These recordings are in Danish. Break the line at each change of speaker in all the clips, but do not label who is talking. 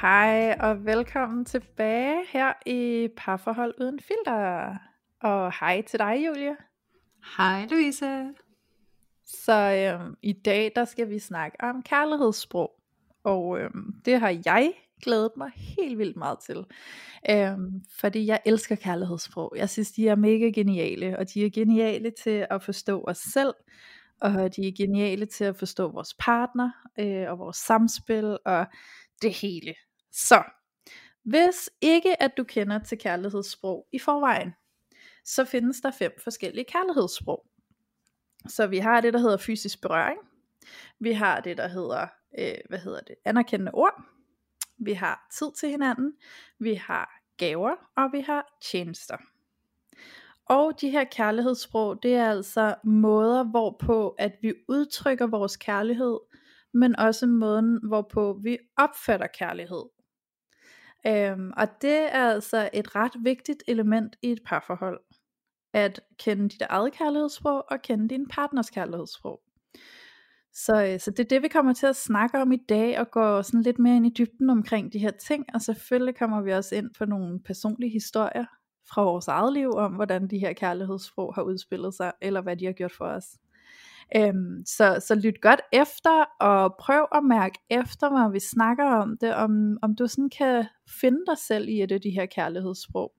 Hej og velkommen tilbage her i Parforhold Uden Filter. Og hej til dig, Julie.
Hej Louise.
Så øhm, i dag der skal vi snakke om kærlighedssprog. Og øhm, det har jeg glædet mig helt vildt meget til. Øhm, fordi jeg elsker kærlighedssprog. Jeg synes, de er mega geniale. Og de er geniale til at forstå os selv. Og de er geniale til at forstå vores partner øh, og vores samspil og det hele. Så, hvis ikke at du kender til kærlighedssprog i forvejen, så findes der fem forskellige kærlighedssprog. Så vi har det, der hedder fysisk berøring. Vi har det, der hedder, øh, hvad hedder det, anerkendende ord. Vi har tid til hinanden. Vi har gaver, og vi har tjenester. Og de her kærlighedssprog, det er altså måder, hvorpå at vi udtrykker vores kærlighed, men også måden, hvorpå vi opfatter kærlighed. Øhm, og det er altså et ret vigtigt element i et parforhold. At kende dit eget kærlighedssprog og kende din partners kærlighedssprog. Så, øh, så det er det vi kommer til at snakke om i dag og gå sådan lidt mere ind i dybden omkring de her ting. Og selvfølgelig kommer vi også ind på nogle personlige historier fra vores eget liv om hvordan de her kærlighedssprog har udspillet sig, eller hvad de har gjort for os. Øhm, så, så lyt godt efter, og prøv at mærke efter, når vi snakker om det, om, om du sådan kan finde dig selv i et af de her kærlighedssprog.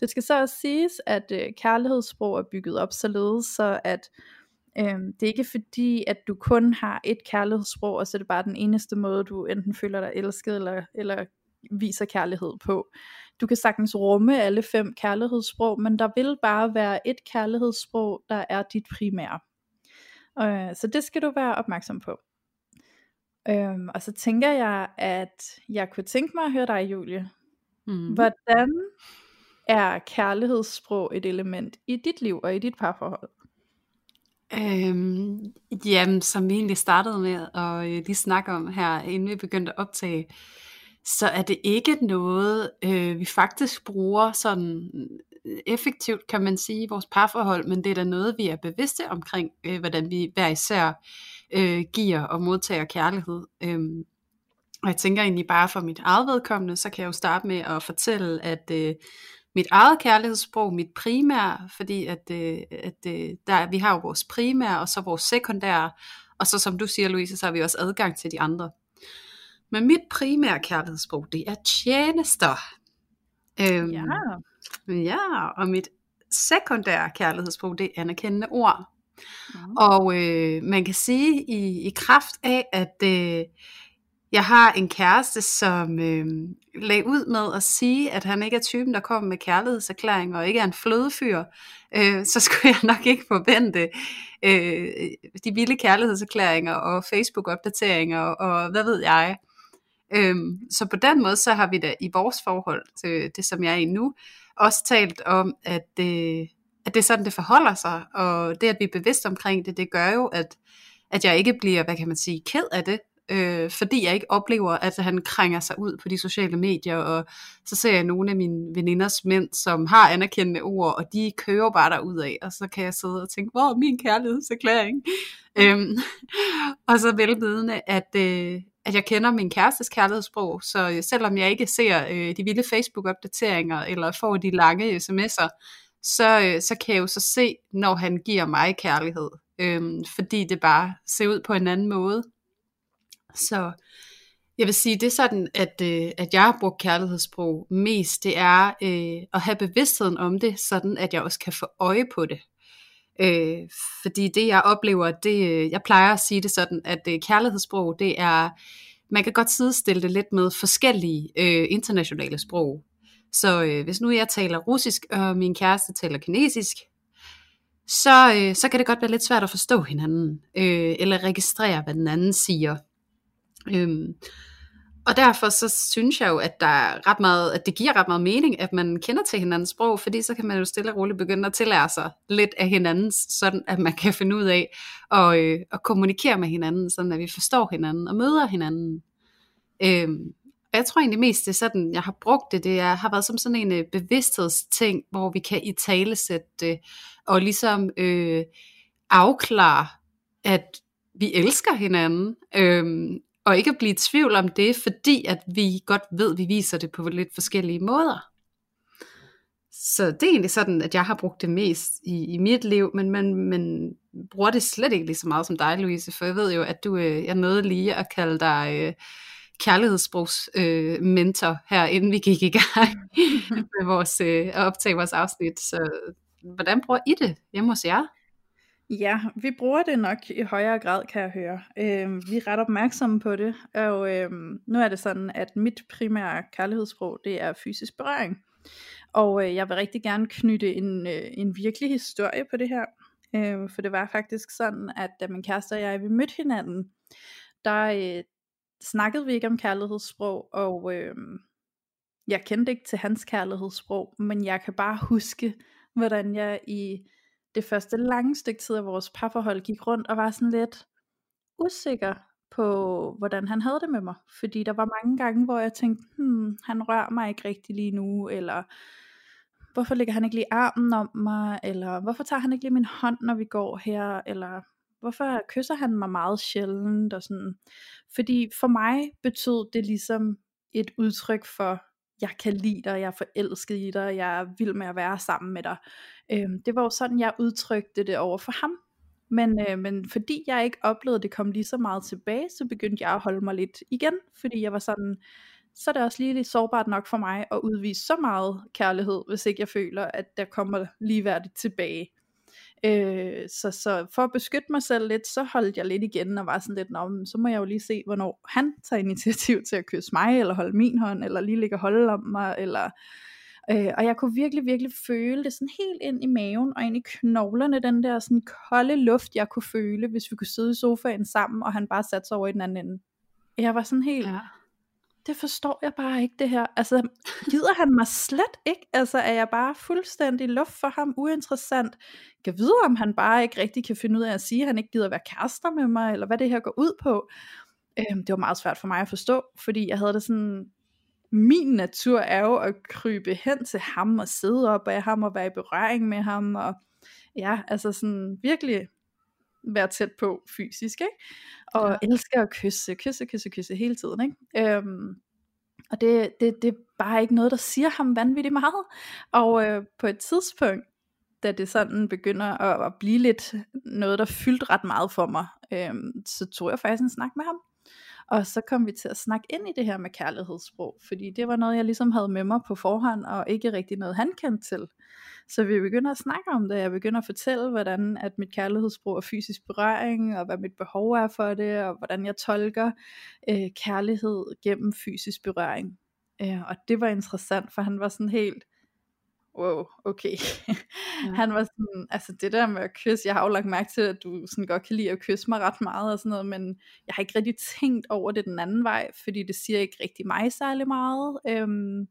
Det skal så også siges, at øh, kærlighedssprog er bygget op således, så at øh, det er ikke fordi, at du kun har et kærlighedssprog, og så er det bare den eneste måde, du enten føler dig elsket, eller, eller viser kærlighed på. Du kan sagtens rumme alle fem kærlighedssprog, men der vil bare være et kærlighedssprog, der er dit primære. Øh, så det skal du være opmærksom på. Øhm, og så tænker jeg, at jeg kunne tænke mig at høre dig, Julie. Mm. Hvordan er kærlighedssprog et element i dit liv og i dit parforhold?
Øhm, jamen, som vi egentlig startede med at øh, lige snakke om her, inden vi begyndte at optage, så er det ikke noget, øh, vi faktisk bruger sådan effektivt, kan man sige, i vores parforhold, men det er da noget, vi er bevidste omkring, øh, hvordan vi hver især øh, giver og modtager kærlighed. Øh, og jeg tænker egentlig bare for mit eget vedkommende, så kan jeg jo starte med at fortælle, at øh, mit eget kærlighedssprog, mit primære, fordi at, øh, at øh, der, vi har jo vores primære, og så vores sekundære, og så som du siger, Louise, så har vi også adgang til de andre. Men mit primære kærlighedssprog, det er tjenester. Øhm, ja. Ja, og mit sekundære kærlighedssprog, det er anerkendende ord. Mm. Og øh, man kan sige i, i kraft af, at øh, jeg har en kæreste, som øh, lagde ud med at sige, at han ikke er typen, der kommer med kærlighedserklæring og ikke er en flødefyr, øh, så skulle jeg nok ikke forvente øh, de vilde kærlighedserklæringer og Facebook-opdateringer og hvad ved jeg. Øhm, så på den måde, så har vi da i vores forhold til det, som jeg er i nu, også talt om, at, øh, at det er sådan, det forholder sig, og det, at vi er bevidst omkring det, det gør jo, at, at jeg ikke bliver, hvad kan man sige, ked af det, øh, fordi jeg ikke oplever, at han krænger sig ud på de sociale medier, og så ser jeg nogle af mine veninders mænd, som har anerkendende ord, og de kører bare derud af, og så kan jeg sidde og tænke, hvor er min kærlighedserklæring? øhm, og så velvidende, at, øh, at jeg kender min kærestes kærlighedssprog, så øh, selvom jeg ikke ser øh, de vilde Facebook-opdateringer, eller får de lange sms'er, så, øh, så kan jeg jo så se, når han giver mig kærlighed, øh, fordi det bare ser ud på en anden måde. Så jeg vil sige, det er sådan, at, øh, at jeg har brugt kærlighedssprog mest, det er øh, at have bevidstheden om det, sådan at jeg også kan få øje på det. Øh, fordi det jeg oplever, det, øh, jeg plejer at sige det sådan, at øh, kærlighedssprog, det er, man kan godt sidestille det lidt med forskellige øh, internationale sprog. Så øh, hvis nu jeg taler russisk, og min kæreste taler kinesisk, så, øh, så kan det godt være lidt svært at forstå hinanden, øh, eller registrere, hvad den anden siger. Øh, og derfor så synes jeg jo, at, der er ret meget, at det giver ret meget mening, at man kender til hinandens sprog, fordi så kan man jo stille og roligt begynde at tillære sig lidt af hinandens, sådan at man kan finde ud af at, øh, at kommunikere med hinanden, sådan at vi forstår hinanden og møder hinanden. Øhm, jeg tror egentlig mest, det er sådan, jeg har brugt det, det er, har været som sådan en øh, bevidsthedsting, hvor vi kan i tale sætte det, og ligesom øh, afklare, at vi elsker hinanden, øh, og ikke at blive i tvivl om det, fordi at vi godt ved, at vi viser det på lidt forskellige måder. Så det er egentlig sådan, at jeg har brugt det mest i, i mit liv, men man, man bruger det slet ikke lige så meget som dig, Louise, for jeg ved jo, at du, øh, jeg nåede lige at kalde dig øh, kærlighedssprogs øh, mentor her, inden vi gik i gang med vores, øh, at optage vores afsnit. Så hvordan bruger I det hjemme hos jer?
Ja, vi bruger det nok i højere grad, kan jeg høre. Øh, vi er ret opmærksomme på det, og øh, nu er det sådan, at mit primære kærlighedssprog, det er fysisk berøring. Og øh, jeg vil rigtig gerne knytte en, øh, en virkelig historie på det her. Øh, for det var faktisk sådan, at da min kæreste og jeg vi mødte hinanden, der øh, snakkede vi ikke om kærlighedssprog, og øh, jeg kendte ikke til hans kærlighedssprog, men jeg kan bare huske, hvordan jeg i det første lange stykke tid af vores parforhold gik rundt og var sådan lidt usikker på, hvordan han havde det med mig. Fordi der var mange gange, hvor jeg tænkte, hmm, han rører mig ikke rigtig lige nu, eller hvorfor ligger han ikke lige armen om mig, eller hvorfor tager han ikke lige min hånd, når vi går her, eller hvorfor kysser han mig meget sjældent, og sådan. Fordi for mig betød det ligesom et udtryk for, jeg kan lide dig, jeg er forelsket i dig, jeg er vild med at være sammen med dig. Øhm, det var jo sådan, jeg udtrykte det over for ham. Men, øh, men fordi jeg ikke oplevede, at det kom lige så meget tilbage, så begyndte jeg at holde mig lidt igen, fordi jeg var sådan, så er det også lige lidt sårbart nok for mig at udvise så meget kærlighed, hvis ikke jeg føler, at der kommer ligeværdigt tilbage. Øh, så, så for at beskytte mig selv lidt, så holdt jeg lidt igen og var sådan lidt, Nå, så må jeg jo lige se, hvornår han tager initiativ til at kysse mig, eller holde min hånd, eller lige ligge og holde om mig, eller... Øh, og jeg kunne virkelig, virkelig føle det sådan helt ind i maven og ind i knoglerne, den der sådan kolde luft, jeg kunne føle, hvis vi kunne sidde i sofaen sammen, og han bare satte sig over i den anden ende. Jeg var sådan helt, ja det forstår jeg bare ikke det her. Altså, gider han mig slet ikke? Altså, er jeg bare fuldstændig luft for ham, uinteressant? Kan vide, om han bare ikke rigtig kan finde ud af at sige, at han ikke gider være kærester med mig, eller hvad det her går ud på. Øhm, det var meget svært for mig at forstå, fordi jeg havde det sådan, min natur er jo at krybe hen til ham, og sidde op af ham, og være i berøring med ham, og ja, altså sådan virkelig være tæt på fysisk, ikke? Og ja. elsker at kysse, kysse, kysse, kysse hele tiden, ikke? Øhm, og det, det, det er bare ikke noget, der siger ham vanvittigt meget. Og øh, på et tidspunkt, da det sådan begynder at, at blive lidt noget, der fyldte ret meget for mig, øhm, så tog jeg faktisk en snak med ham. Og så kom vi til at snakke ind i det her med kærlighedssprog, fordi det var noget, jeg ligesom havde med mig på forhånd, og ikke rigtig noget, han kendte til. Så vi begynder at snakke om det, jeg begynder at fortælle, hvordan at mit kærlighedssprog er fysisk berøring, og hvad mit behov er for det, og hvordan jeg tolker øh, kærlighed gennem fysisk berøring. Øh, og det var interessant, for han var sådan helt, wow, okay. Ja. han var sådan, altså det der med at kysse, jeg har jo lagt mærke til, at du sådan godt kan lide at kysse mig ret meget og sådan noget, men jeg har ikke rigtig tænkt over det den anden vej, fordi det siger ikke rigtig mig særlig meget. Øhm,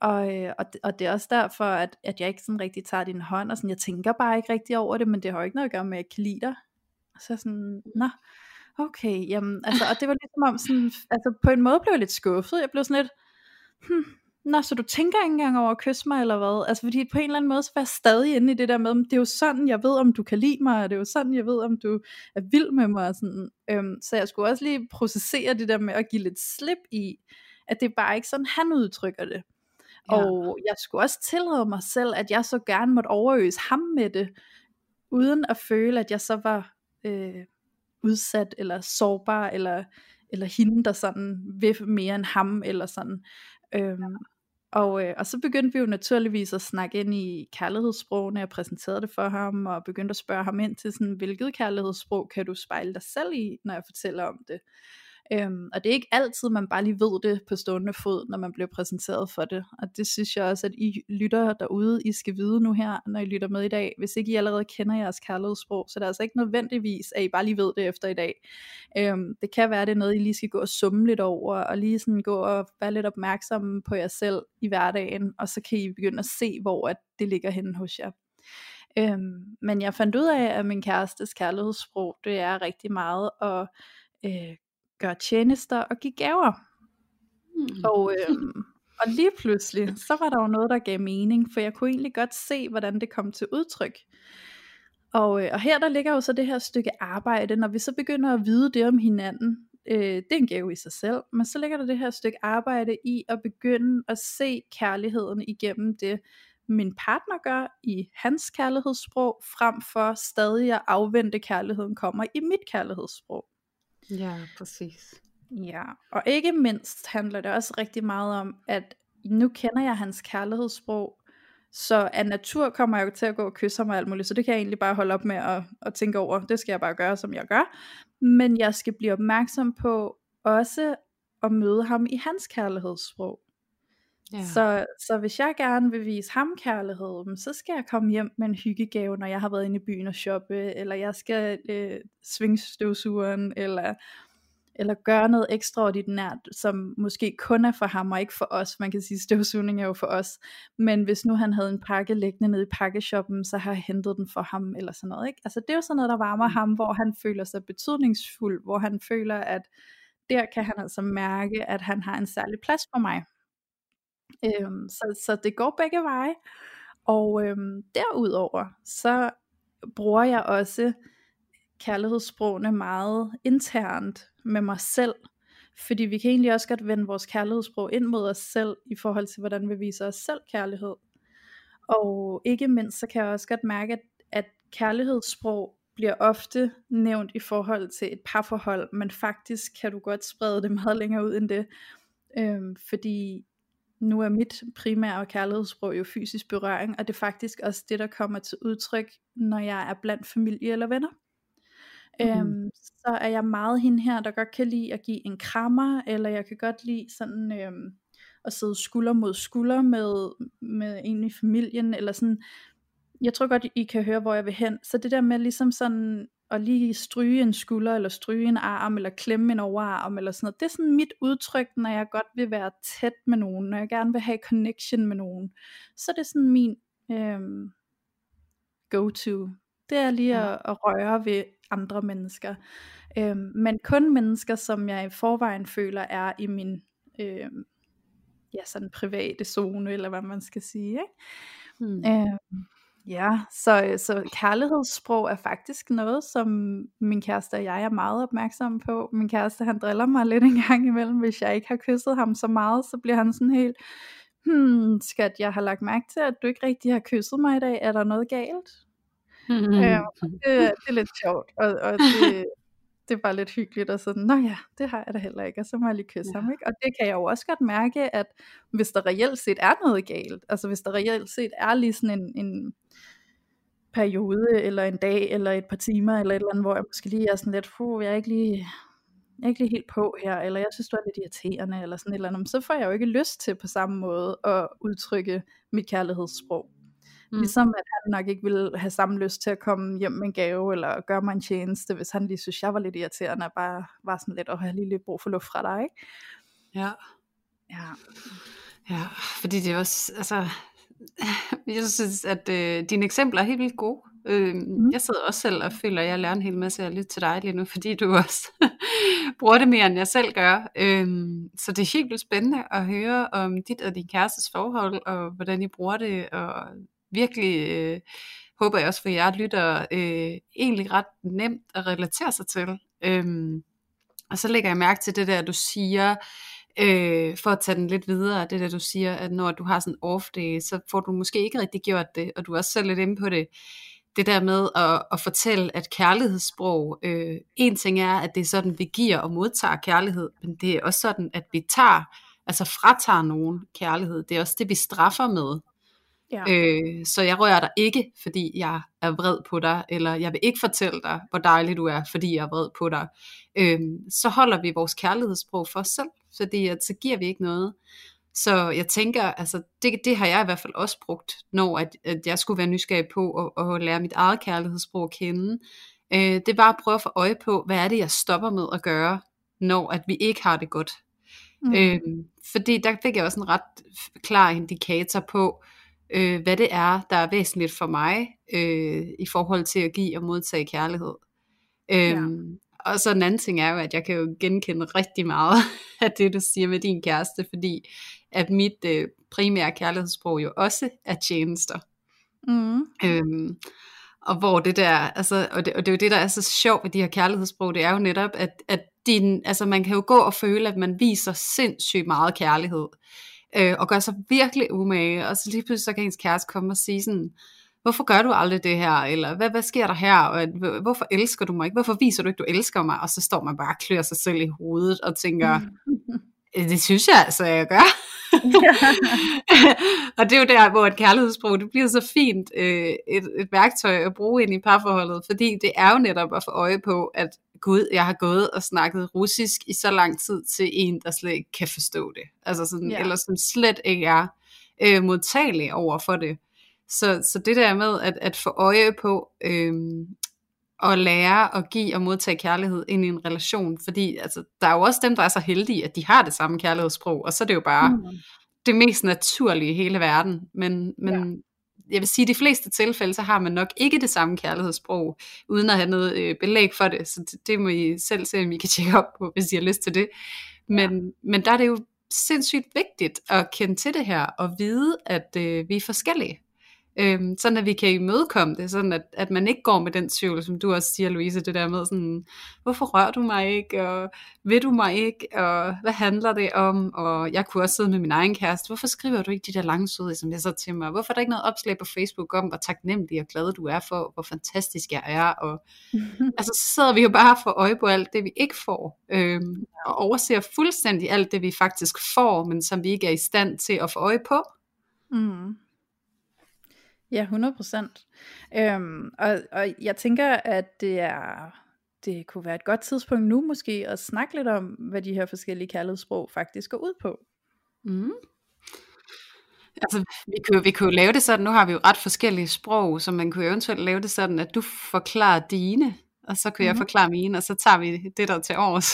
og, øh, og, og det er også derfor, at, at jeg ikke sådan rigtig tager din hånd, og sådan, jeg tænker bare ikke rigtig over det, men det har jo ikke noget at gøre med, at jeg kan lide dig. Og så sådan, nå, okay, jamen, altså, og det var ligesom om sådan, altså på en måde blev jeg lidt skuffet, jeg blev sådan lidt, hmm, Nå, så du tænker ikke engang over at kysse mig, eller hvad? Altså, fordi på en eller anden måde, så var jeg stadig inde i det der med, det er jo sådan, jeg ved, om du kan lide mig, og det er jo sådan, jeg ved, om du er vild med mig, og sådan. Øhm, så jeg skulle også lige processere det der med at give lidt slip i, at det er bare ikke sådan, han udtrykker det. Ja. Og jeg skulle også tillade mig selv, at jeg så gerne måtte overøse ham med det, uden at føle, at jeg så var øh, udsat, eller sårbar, eller, eller hende, der sådan vil mere end ham, eller sådan. Øhm, og, øh, og så begyndte vi jo naturligvis at snakke ind i kærlighedssprogene, jeg præsenterede det for ham, og begyndte at spørge ham ind til sådan, hvilket kærlighedssprog kan du spejle dig selv i, når jeg fortæller om det. Øhm, og det er ikke altid, man bare lige ved det på stående fod, når man bliver præsenteret for det. Og det synes jeg også, at I lytter derude, I skal vide nu her, når I lytter med i dag. Hvis ikke I allerede kender jeres kærlighedssprog, så det er altså ikke nødvendigvis, at I bare lige ved det efter i dag. Øhm, det kan være, det er noget, I lige skal gå og summe lidt over, og lige sådan gå og være lidt opmærksomme på jer selv i hverdagen, og så kan I begynde at se, hvor at det ligger henne hos jer. Øhm, men jeg fandt ud af, at min kærestes kærlighedssprog, det er rigtig meget at øh, gøre tjenester og give gaver. Mm. Og, øhm, og lige pludselig, så var der jo noget, der gav mening, for jeg kunne egentlig godt se, hvordan det kom til udtryk. Og, øh, og her der ligger jo så det her stykke arbejde, når vi så begynder at vide det om hinanden, øh, det er en gave i sig selv, men så ligger der det her stykke arbejde i at begynde at se kærligheden igennem det, min partner gør i hans kærlighedssprog, frem for stadig at afvente kærligheden kommer i mit kærlighedssprog.
Ja, præcis.
Ja, og ikke mindst handler det også rigtig meget om, at nu kender jeg hans kærlighedssprog, så af natur kommer jeg jo til at gå og kysse ham og alt muligt, så det kan jeg egentlig bare holde op med at, at tænke over, det skal jeg bare gøre, som jeg gør. Men jeg skal blive opmærksom på også at møde ham i hans kærlighedssprog. Ja. Så, så hvis jeg gerne vil vise ham kærlighed, så skal jeg komme hjem med en hyggegave, når jeg har været inde i byen og shoppe, eller jeg skal øh, svinge støvsugeren, eller, eller gøre noget ekstraordinært, som måske kun er for ham og ikke for os. Man kan sige, støvsugning er jo for os. Men hvis nu han havde en pakke liggende nede i pakkeshoppen, så har jeg hentet den for ham, eller sådan noget. Ikke? Altså det er jo sådan noget, der varmer mm. ham, hvor han føler sig betydningsfuld, hvor han føler, at der kan han altså mærke, at han har en særlig plads for mig. Øhm, så, så det går begge veje. Og øhm, derudover, så bruger jeg også kærlighedssprogene meget internt med mig selv. Fordi vi kan egentlig også godt vende vores kærlighedssprog ind mod os selv, i forhold til hvordan vi viser os selv kærlighed. Og ikke mindst, så kan jeg også godt mærke, at, at kærlighedssprog bliver ofte nævnt i forhold til et parforhold, men faktisk kan du godt sprede det meget længere ud end det. Øhm, fordi nu er mit primære kærlighedssprog jo fysisk berøring, og det er faktisk også det, der kommer til udtryk, når jeg er blandt familie eller venner. Mm. Øhm, så er jeg meget hende her, der godt kan lide at give en krammer, eller jeg kan godt lide sådan øhm, at sidde skulder mod skulder med, med en i familien, eller sådan, jeg tror godt, I kan høre, hvor jeg vil hen. Så det der med ligesom sådan at lige stryge en skulder, eller stryge en arm, eller klemme en overarm, eller sådan noget. Det er sådan mit udtryk, når jeg godt vil være tæt med nogen, når jeg gerne vil have connection med nogen. Så det er sådan min øhm, go-to. Det er lige at, at røre ved andre mennesker. Øhm, men kun mennesker, som jeg i forvejen føler er i min øhm, ja, sådan private zone, eller hvad man skal sige. Ikke? Hmm. Øhm, Ja, så, øh, så kærlighedssprog er faktisk noget, som min kæreste og jeg er meget opmærksomme på. Min kæreste, han driller mig lidt en gang imellem, hvis jeg ikke har kysset ham så meget, så bliver han sådan helt, hmm, skat, jeg har lagt mærke til, at du ikke rigtig har kysset mig i dag, er der noget galt? Mm. Øh, det, det er lidt sjovt, og, og det, det er bare lidt hyggeligt, og sådan, nå ja, det har jeg da heller ikke, og så må jeg lige kysse ja. ham, ikke? Og det kan jeg jo også godt mærke, at hvis der reelt set er noget galt, altså hvis der reelt set er lige sådan en, en periode, eller en dag, eller et par timer, eller et eller andet, hvor jeg måske lige er sådan lidt, puh, jeg er ikke lige, jeg er ikke lige helt på her, eller jeg synes, du er lidt irriterende, eller sådan et eller andet, så får jeg jo ikke lyst til på samme måde at udtrykke mit kærlighedssprog. Mm. Ligesom at han nok ikke ville have samme lyst til at komme hjem med en gave, eller gøre mig en tjeneste, hvis han lige synes, jeg var lidt irriterende, og bare var sådan lidt, og har lige lidt brug for luft fra dig, ikke?
Ja.
Ja.
Ja, fordi det er også, altså, jeg synes, at øh, dine eksempler er helt vildt gode. Øh, mm. Jeg sidder også selv og føler, at jeg lærer en hel masse af lidt til dig lige nu, fordi du også bruger det mere, end jeg selv gør. Øh, så det er helt vildt spændende at høre om dit og din kærestes forhold, og hvordan I bruger det, og virkelig øh, håber jeg også for jer lytter øh, egentlig ret nemt at relatere sig til. Øhm, og så lægger jeg mærke til det der, du siger, Øh, for at tage den lidt videre, det der du siger, at når du har sådan en off day, så får du måske ikke rigtig gjort det, og du er også selv lidt inde på det, det der med at, at fortælle, at kærlighedssprog, øh, en ting er, at det er sådan, vi giver og modtager kærlighed, men det er også sådan, at vi tager, altså fratager nogen kærlighed. Det er også det, vi straffer med. Ja. Øh, så jeg rører dig ikke, fordi jeg er vred på dig, eller jeg vil ikke fortælle dig, hvor dejlig du er, fordi jeg er vred på dig. Øh, så holder vi vores kærlighedssprog for os selv, fordi at, så giver vi ikke noget. Så jeg tænker, altså det, det har jeg i hvert fald også brugt, når at, at jeg skulle være nysgerrig på at, at lære mit eget kærlighedssprog at kende. Øh, det var at prøve at få øje på, hvad er det, jeg stopper med at gøre, når at vi ikke har det godt. Mm. Øh, fordi der fik jeg også en ret klar indikator på, øh, hvad det er, der er væsentligt for mig øh, i forhold til at give og modtage kærlighed. Øh, ja. Og så en anden ting er jo, at jeg kan jo genkende rigtig meget af det, du siger med din kæreste, fordi at mit øh, primære kærlighedssprog jo også er tjenester. Mm. Øhm, og hvor det der, altså, og det, og det er jo det, der er så sjovt ved de her kærlighedssprog, det er jo netop, at, at din, altså man kan jo gå og føle, at man viser sindssygt meget kærlighed, øh, og gør sig virkelig umage, og så lige pludselig så kan ens kæreste komme og sige sådan, hvorfor gør du aldrig det her, eller hvad, hvad sker der her, og hvorfor elsker du mig ikke, hvorfor viser du ikke, du elsker mig, og så står man bare og klør sig selv i hovedet, og tænker, det synes jeg altså, jeg gør. og det er jo der, hvor et kærlighedssprog, det bliver så fint øh, et, et værktøj at bruge ind i parforholdet, fordi det er jo netop at få øje på, at gud, jeg har gået og snakket russisk i så lang tid til en, der slet ikke kan forstå det. Altså sådan, ja. eller som slet ikke er øh, modtagelig over for det. Så, så det der med at, at få øje på øh, at lære at give og modtage kærlighed ind i en relation, fordi altså, der er jo også dem, der er så heldige, at de har det samme kærlighedssprog, og så er det jo bare mm. det mest naturlige i hele verden. Men, men. Jeg vil sige, at i de fleste tilfælde, så har man nok ikke det samme kærlighedssprog, uden at have noget øh, belæg for det, så det, det må I selv se, om I kan tjekke op på, hvis I har lyst til det. Men, ja. men der er det jo sindssygt vigtigt at kende til det her, og vide, at øh, vi er forskellige. Øhm, sådan at vi kan imødekomme det, sådan at, at man ikke går med den tvivl, som du også siger, Louise, det der med sådan, hvorfor rører du mig ikke, og vil du mig ikke, og hvad handler det om, og jeg kunne også sidde med min egen kæreste, hvorfor skriver du ikke de der lange søde sms'er til mig, hvorfor er der ikke noget opslag på Facebook om, hvor taknemmelig og glad du er for, hvor fantastisk jeg er, og altså så sidder vi jo bare for øje på alt det, vi ikke får, øhm, og overser fuldstændig alt det, vi faktisk får, men som vi ikke er i stand til at få øje på. Mm.
Ja, 100 procent. Øhm, og, og jeg tænker, at det er det kunne være et godt tidspunkt nu måske at snakke lidt om, hvad de her forskellige kærlighedssprog faktisk går ud på. Mm.
Altså, vi kunne, vi kunne lave det sådan, nu har vi jo ret forskellige sprog, så man kunne eventuelt lave det sådan, at du forklarer dine, og så kan mm. jeg mhm. forklare mine, og så tager vi det der til års.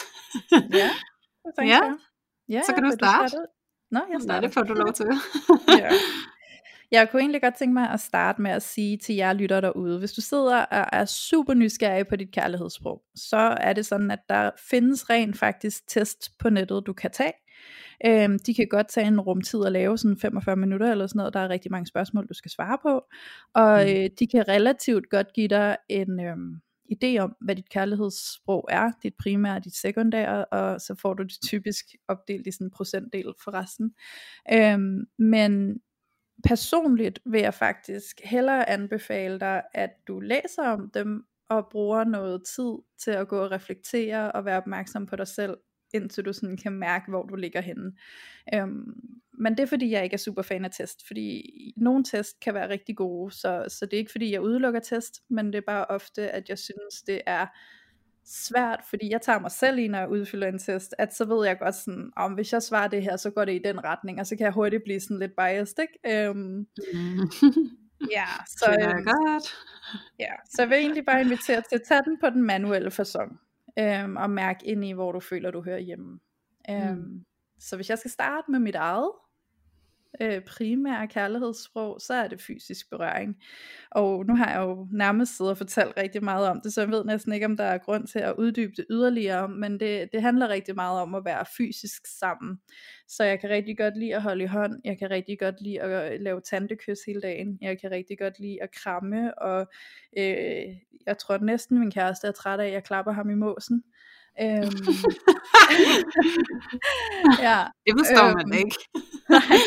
ja,
ja. ja, så kan du starte. Du
Nå, jeg starter.
Nej, det får du lov til. ja.
Jeg kunne egentlig godt tænke mig at starte med at sige til jer lytter derude, hvis du sidder og er super nysgerrig på dit kærlighedssprog, så er det sådan, at der findes rent faktisk test på nettet, du kan tage. Øhm, de kan godt tage en rumtid at lave, sådan 45 minutter eller sådan noget. Der er rigtig mange spørgsmål, du skal svare på. Og mm. øh, de kan relativt godt give dig en øhm, idé om, hvad dit kærlighedssprog er, dit primære og dit sekundære, og så får du det typisk opdelt i sådan en procentdel for resten. Øhm, men personligt vil jeg faktisk hellere anbefale dig, at du læser om dem, og bruger noget tid til at gå og reflektere og være opmærksom på dig selv, indtil du sådan kan mærke, hvor du ligger henne. Øhm, men det er fordi, jeg ikke er super fan af test, fordi nogle test kan være rigtig gode, så, så det er ikke fordi, jeg udelukker test, men det er bare ofte, at jeg synes, det er svært, fordi jeg tager mig selv i, når jeg udfylder en test, at så ved jeg godt sådan, om hvis jeg svarer det her, så går det i den retning, og så kan jeg hurtigt blive sådan lidt biased, ikke? Um, mm. ja, så,
um, godt.
ja, så jeg vil egentlig bare invitere til at tage den på den manuelle fasong, um, og mærke ind i, hvor du føler, du hører hjemme. Um, mm. Så hvis jeg skal starte med mit eget, øh, primære kærlighedssprog, så er det fysisk berøring. Og nu har jeg jo nærmest siddet og fortalt rigtig meget om det, så jeg ved næsten ikke, om der er grund til at uddybe det yderligere, men det, det handler rigtig meget om at være fysisk sammen. Så jeg kan rigtig godt lide at holde i hånd, jeg kan rigtig godt lide at øh, lave tantekys hele dagen, jeg kan rigtig godt lide at kramme, og øh, jeg tror næsten min kæreste er træt af, at jeg klapper ham i måsen. Øhm.
ja, det forstår øhm, man ikke.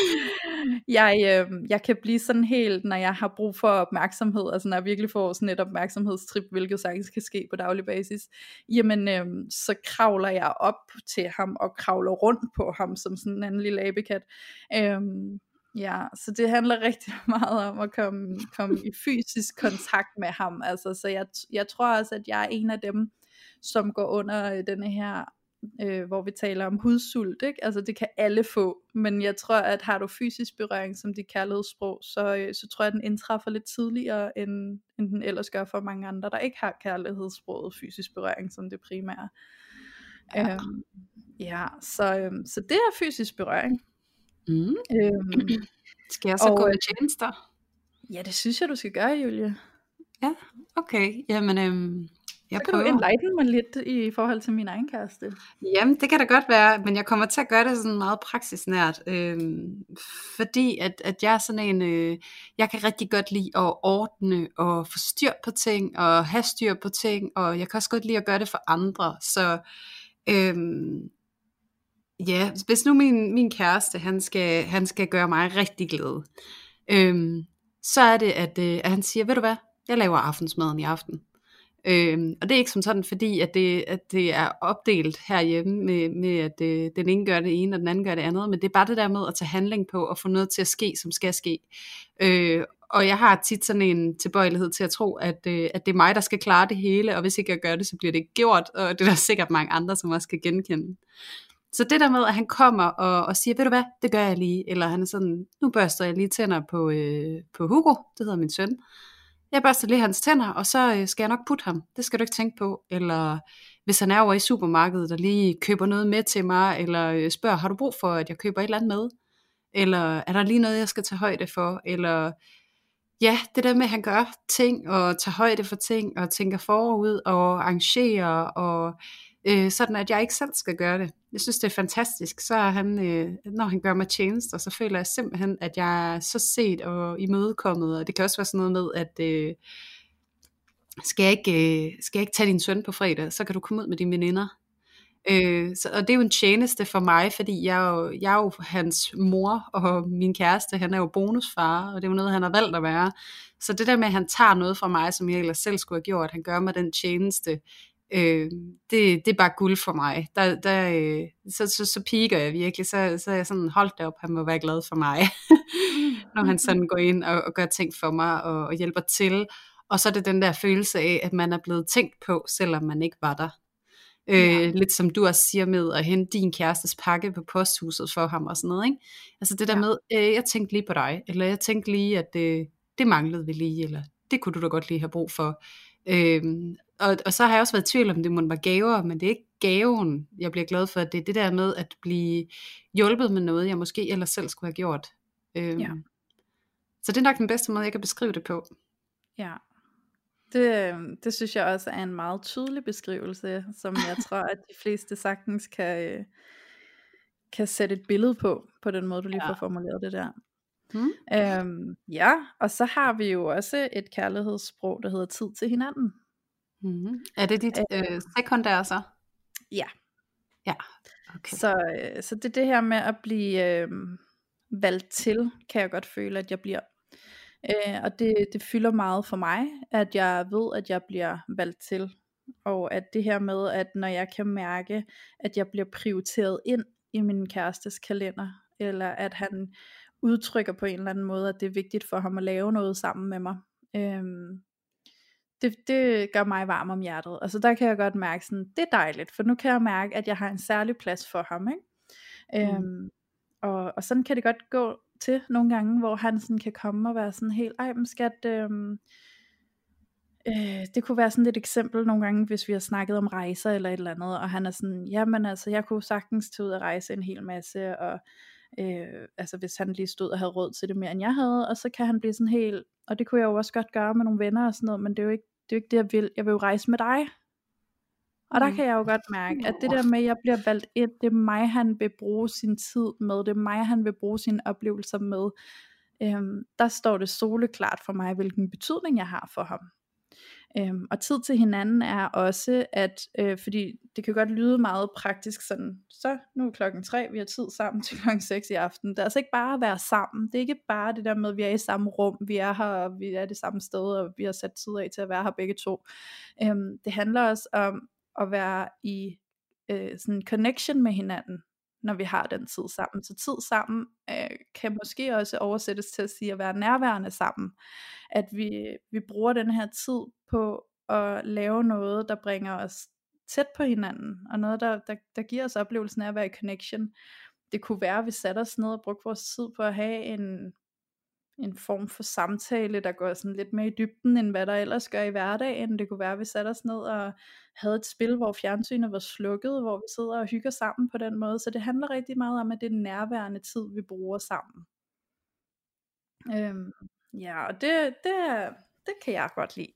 jeg, øh, jeg kan blive sådan helt, når jeg har brug for opmærksomhed, altså når jeg virkelig får sådan et opmærksomhedstrip, hvilket sagtens kan ske på daglig basis, jamen øh, så kravler jeg op til ham og kravler rundt på ham som sådan en anden lille abekat. Øh, Ja, så det handler rigtig meget om at komme, komme i fysisk kontakt med ham. Altså, så jeg, jeg tror også, at jeg er en af dem, som går under øh, denne her, øh, hvor vi taler om hudsult. Ikke? Altså det kan alle få, men jeg tror, at har du fysisk berøring som dit kærlighedssprog, så, øh, så tror jeg, at den indtræffer lidt tidligere, end, end den ellers gør for mange andre, der ikke har kærlighedssproget fysisk berøring som det primære. Ja, øhm, ja så, øhm, så det er fysisk berøring.
Mm. Øhm, skal jeg så og, gå i tjenester?
Ja, det synes jeg, du skal gøre, Julie.
Ja, okay. Jamen, øhm,
jeg så kan prøver. du enlighten mig lidt i forhold til min egen kæreste.
Jamen, det kan da godt være, men jeg kommer til at gøre det sådan meget praksisnært, øhm, fordi at, at jeg er sådan en, øh, jeg kan rigtig godt lide at ordne og få styr på ting, og have styr på ting, og jeg kan også godt lide at gøre det for andre, så øhm, ja, hvis nu min, min kæreste, han skal, han skal gøre mig rigtig glad, øhm, så er det, at, øh, at han siger, ved du hvad, jeg laver aftensmaden i aften. Øhm, og det er ikke som sådan, fordi at det, at det er opdelt herhjemme med, med at det, øh, den ene gør det ene, og den anden gør det andet, men det er bare det der med at tage handling på og få noget til at ske, som skal ske. Øh, og jeg har tit sådan en tilbøjelighed til at tro, at, øh, at det er mig, der skal klare det hele, og hvis ikke jeg gør det, så bliver det ikke gjort, og det er der sikkert mange andre, som også kan genkende. Så det der med, at han kommer og, og siger, ved du hvad, det gør jeg lige, eller han er sådan, nu børster jeg lige tænder på, øh, på Hugo, det hedder min søn, jeg børster lige hans tænder, og så øh, skal jeg nok putte ham. Det skal du ikke tænke på. Eller hvis han er over i supermarkedet og lige køber noget med til mig, eller øh, spørger, har du brug for, at jeg køber et eller andet med? Eller er der lige noget, jeg skal tage højde for? Eller ja, det der med, at han gør ting, og tager højde for ting, og tænker forud, og arrangerer, og øh, sådan at jeg ikke selv skal gøre det. Jeg synes, det er fantastisk. Så er han, øh, når han gør mig tjenester, så føler jeg simpelthen, at jeg er så set og imødekommet, og det kan også være sådan noget med, at øh, skal, jeg ikke, øh, skal jeg ikke tage din søn på fredag, så kan du komme ud med dine veninder. Øh, så, og det er jo en tjeneste for mig, fordi jeg er, jo, jeg er jo hans mor, og min kæreste, han er jo bonusfar, og det er jo noget, han har valgt at være. Så det der med, at han tager noget fra mig, som jeg ellers selv skulle have gjort, han gør mig den tjeneste, øh, det, det er bare guld for mig. Der, der, øh, så, så, så piker jeg virkelig, så, så er jeg sådan, holdt op, han må være glad for mig, når han sådan går ind og, og gør ting for mig og, og hjælper til. Og så er det den der følelse af, at man er blevet tænkt på, selvom man ikke var der. Øh, ja. Lidt som du også siger med at hente din kærestes pakke på posthuset for ham og sådan noget. Ikke? Altså det der ja. med, øh, jeg tænkte lige på dig, eller jeg tænkte lige, at øh, det manglede vi lige, eller det kunne du da godt lige have brug for. Øh, og, og så har jeg også været i tvivl om, det må være gaver, men det er ikke gaven, jeg bliver glad for. Det er det der med at blive hjulpet med noget, jeg måske ellers selv skulle have gjort. Øhm, ja. Så det er nok den bedste måde, jeg kan beskrive det på.
Ja, det, det synes jeg også er en meget tydelig beskrivelse, som jeg tror, at de fleste sagtens kan, kan sætte et billede på, på den måde, du lige ja. får formuleret det der. Hmm. Øhm, ja, og så har vi jo også et kærlighedssprog, der hedder tid til hinanden.
Mm-hmm. Er det dit øh, sekundære så?
Ja.
Ja, okay.
Så, øh, så det er det her med at blive øh, valgt til, kan jeg godt føle, at jeg bliver. Øh, og det, det fylder meget for mig, at jeg ved, at jeg bliver valgt til. Og at det her med, at når jeg kan mærke, at jeg bliver prioriteret ind i min kærestes kalender, eller at han udtrykker på en eller anden måde, at det er vigtigt for ham at lave noget sammen med mig. Øhm, det, det gør mig varm om hjertet. Altså der kan jeg godt mærke sådan, det er dejligt, for nu kan jeg mærke, at jeg har en særlig plads for ham. Ikke? Mm. Øhm, og, og sådan kan det godt gå til nogle gange, hvor han sådan kan komme og være sådan helt, ej, men skat, øhm, øh, det kunne være sådan et eksempel nogle gange, hvis vi har snakket om rejser eller et eller andet, og han er sådan, jamen altså, jeg kunne sagtens tage ud og rejse en hel masse, og øh, altså hvis han lige stod og havde råd til det mere end jeg havde, og så kan han blive sådan helt, og det kunne jeg jo også godt gøre med nogle venner og sådan noget, men det er jo ikke det, er jo ikke det jeg vil, jeg vil jo rejse med dig, og der mm. kan jeg jo godt mærke, at det der med, at jeg bliver valgt ind, det er mig, han vil bruge sin tid med, det er mig, han vil bruge sine oplevelser med. Øhm, der står det soleklart for mig, hvilken betydning jeg har for ham. Øhm, og tid til hinanden er også, at øh, fordi det kan godt lyde meget praktisk sådan, så nu er klokken tre, vi har tid sammen til klokken 6 i aften. Det er altså ikke bare at være sammen. Det er ikke bare det der med, at vi er i samme rum, vi er her, og vi er det samme sted, og vi har sat tid af til at være her begge to. Øhm, det handler også om at være i øh, sådan connection med hinanden, når vi har den tid sammen. Så tid sammen øh, kan måske også oversættes til at sige at være nærværende sammen. At vi, vi bruger den her tid på at lave noget, der bringer os tæt på hinanden, og noget, der, der, der giver os oplevelsen af at være i connection. Det kunne være, at vi satte os ned og brugte vores tid på at have en, en form for samtale, der går sådan lidt mere i dybden, end hvad der ellers gør i hverdagen. Det kunne være, at vi satte os ned og havde et spil, hvor fjernsynet var slukket, hvor vi sidder og hygger sammen på den måde. Så det handler rigtig meget om, at det er nærværende tid, vi bruger sammen. Øhm, ja, og det, det, det kan jeg godt lide.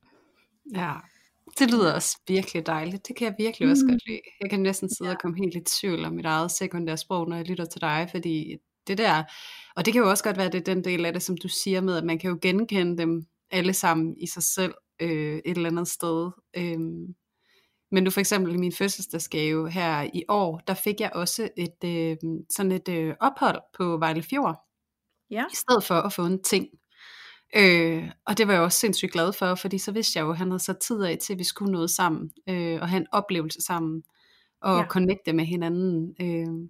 Ja, det lyder også virkelig dejligt. Det kan jeg virkelig mm. også godt lide. Jeg kan næsten sidde ja. og komme helt i tvivl om mit eget sekundære sprog, når jeg lytter til dig, fordi det der, og det kan jo også godt være, at det er den del af det, som du siger med, at man kan jo genkende dem alle sammen i sig selv øh, et eller andet sted. Øhm, men nu for eksempel i min fødselsdagsgave her i år, der fik jeg også et øh, sådan et øh, ophold på Vejle Fjord. Ja. I stedet for at få en ting. Øh, og det var jeg også sindssygt glad for, fordi så vidste jeg jo, at han havde sat tid af til, at vi skulle noget sammen, øh, og have en oplevelse sammen, og ja. connecte med hinanden. Øh,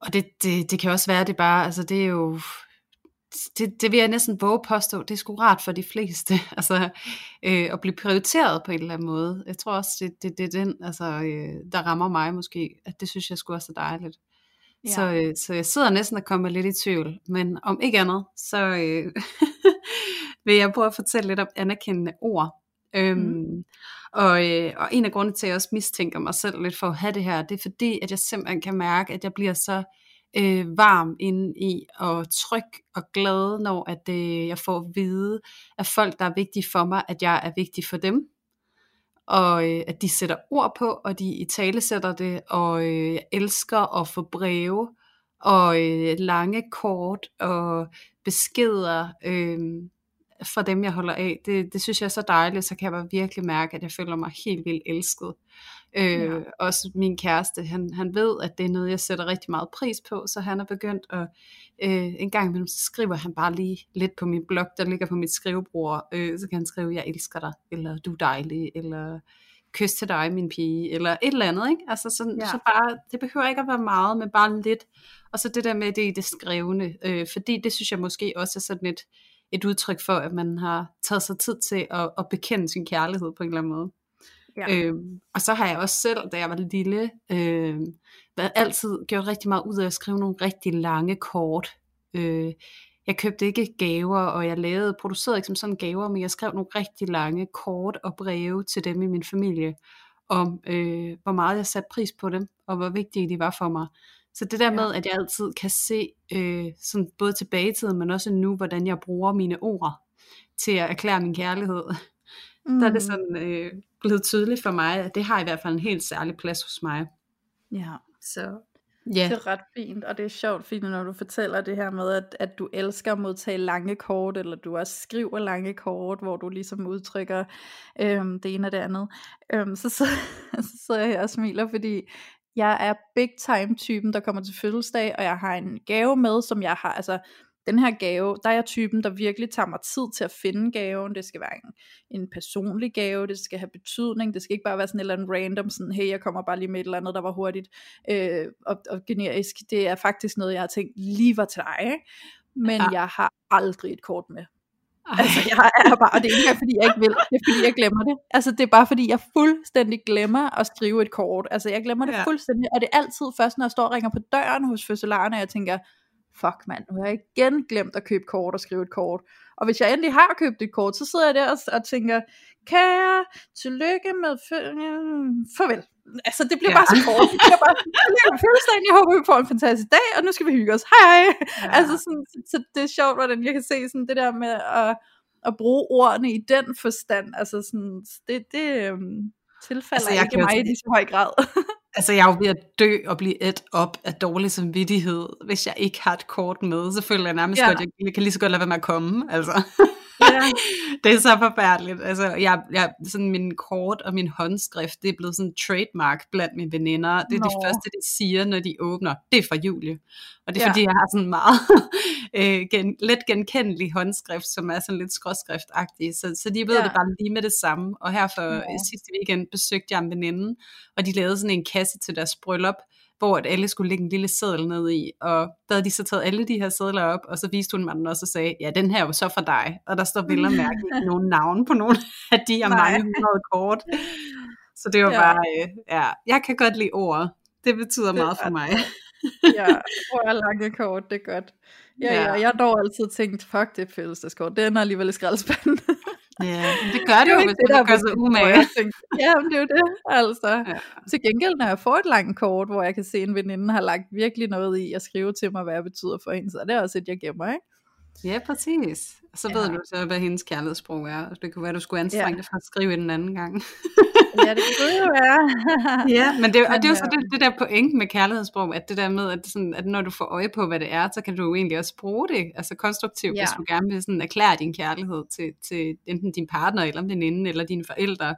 og det, det, det kan også være, det bare, altså det er jo, det, det vil jeg næsten våge påstå, det er sgu rart for de fleste, altså øh, at blive prioriteret på en eller anden måde. Jeg tror også, det, det, det er den, altså, øh, der rammer mig måske, at det synes jeg skulle også er dejligt. Ja. Så, øh, så jeg sidder næsten og kommer lidt i tvivl, men om ikke andet, så øh, vil jeg prøve at fortælle lidt om anerkendende ord. Øhm, mm og, øh, og en af grundene til, at jeg også mistænker mig selv lidt for at have det her, det er fordi, at jeg simpelthen kan mærke, at jeg bliver så øh, varm inde i, og tryg og glad, når at øh, jeg får at vide af folk, der er vigtige for mig, at jeg er vigtig for dem. Og øh, at de sætter ord på, og de i tale sætter det, og øh, jeg elsker at få breve, og øh, lange kort, og beskeder, øh, fra dem, jeg holder af. Det, det synes jeg er så dejligt, så kan jeg bare virkelig mærke, at jeg føler mig helt vildt elsket. Øh, ja. Også min kæreste, han, han ved, at det er noget, jeg sætter rigtig meget pris på, så han er begyndt at, øh, en gang imellem, så skriver han bare lige lidt på min blog, der ligger på mit skrivebord, øh, så kan han skrive, jeg elsker dig, eller du er dejlig, eller kys til dig, min pige, eller et eller andet, ikke? Altså sådan, ja. så bare, det behøver ikke at være meget, men bare lidt, og så det der med det i det skrevne, øh, fordi det synes jeg måske også er sådan et, et udtryk for, at man har taget sig tid til at, at bekende sin kærlighed på en eller anden måde. Ja. Øhm, og så har jeg også selv, da jeg var lille, øh, været altid gjort rigtig meget ud af at skrive nogle rigtig lange kort. Øh, jeg købte ikke gaver, og jeg lavede, producerede ikke som sådan gaver, men jeg skrev nogle rigtig lange kort og breve til dem i min familie, om øh, hvor meget jeg satte pris på dem, og hvor vigtige de var for mig. Så det der med, at jeg altid kan se, øh, sådan både tilbage i tiden, men også nu, hvordan jeg bruger mine ord til at erklære min kærlighed, mm. der er det mm. sådan øh, blevet tydeligt for mig, at det har i hvert fald en helt særlig plads hos mig.
Ja, så Ja. Det er ret fint, og det er sjovt, fint, når du fortæller det her med, at, at du elsker at modtage lange kort, eller du også skriver lange kort, hvor du ligesom udtrykker øhm, det ene og det andet. Øhm, så, så, så sidder jeg og smiler, fordi jeg er big time typen, der kommer til fødselsdag, og jeg har en gave med, som jeg har, altså den her gave, der er jeg typen, der virkelig tager mig tid til at finde gaven. Det skal være en, en personlig gave, det skal have betydning, det skal ikke bare være sådan et eller andet random, sådan, hey, jeg kommer bare lige med et eller andet, der var hurtigt øh, og, og generisk. Det er faktisk noget, jeg har tænkt lige var til dig, ikke? men ja. jeg har aldrig et kort med. Altså, jeg er bare, og det er ikke fordi, jeg ikke vil, det er fordi, jeg glemmer det. Altså, det er bare fordi, jeg fuldstændig glemmer at skrive et kort. Altså, jeg glemmer det ja. fuldstændig, og det er altid først, når jeg står og ringer på døren hos fødselaren, og jeg tænker, fuck mand, nu har jeg igen glemt at købe kort og skrive et kort. Og hvis jeg endelig har købt et kort, så sidder jeg der og, og tænker, kære, tillykke med farvel. Altså, det bliver ja. bare så kort. Det bliver bare, fødselsdagen, jeg håber, vi får en fantastisk dag, og nu skal vi hygge os. Hej! Ja. Altså, sådan, så det er sjovt, hvordan jeg kan se sådan det der med at, at bruge ordene i den forstand. Altså, sådan, det, det øhm, tilfælder altså, jeg ikke mig i lige så høj grad.
Altså, jeg er jo ved at dø og blive et op af dårlig samvittighed, hvis jeg ikke har et kort med. Så føler jeg nærmest ja. godt, jeg kan lige så godt lade være med at komme. Altså. Ja. det er så forfærdeligt. Altså, jeg, jeg, sådan min kort og min håndskrift, det er blevet sådan trademark blandt mine veninder. Det er Nå. det første, de siger, når de åbner. Det er fra Julie. Og det er ja. fordi, jeg har sådan meget øh, gen, let genkendelig håndskrift, som er sådan lidt skråskriftagtig. Så, så de ved ja. det bare lige med det samme. Og her for ja. sidste weekend besøgte jeg en veninde, og de lavede sådan en kasse til deres bryllup, hvor at alle skulle lægge en lille seddel ned i, og der havde de så taget alle de her sedler op, og så viste hun mig den også og sagde, ja, den her er jo så for dig, og der står vel og mærke ikke nogen navn på nogle af de her mange hundrede kort. Så det var ja. bare, øh, ja, jeg kan godt lide ord. Det betyder det meget for mig.
ja, ord er lange kort, det er godt. Ja, ja, ja jeg har dog altid tænkt, fuck det fødselsdagskort, det er alligevel i skraldespanden.
Ja, det gør det, det jo, hvis det, der gør sig umage.
Ja, men det er jo det, altså. Ja. Til gengæld, når jeg får et langt kort, hvor jeg kan se, at en veninde har lagt virkelig noget i at skrive til mig, hvad det betyder for hende, så er det også et, jeg gemmer, ikke?
Ja, præcis. Så ja. ved du så, hvad hendes kærlighedssprog er. Det kunne være, du skulle anstrenge ja. dig for at skrive den anden gang.
ja, det kunne jo være.
ja, men det, og det er jo så det, det der point med kærlighedssprog, at det der med, at, sådan, at når du får øje på, hvad det er, så kan du jo egentlig også bruge det, altså konstruktivt, ja. hvis du gerne vil sådan erklære din kærlighed til, til enten din partner, eller veninde, eller dine forældre,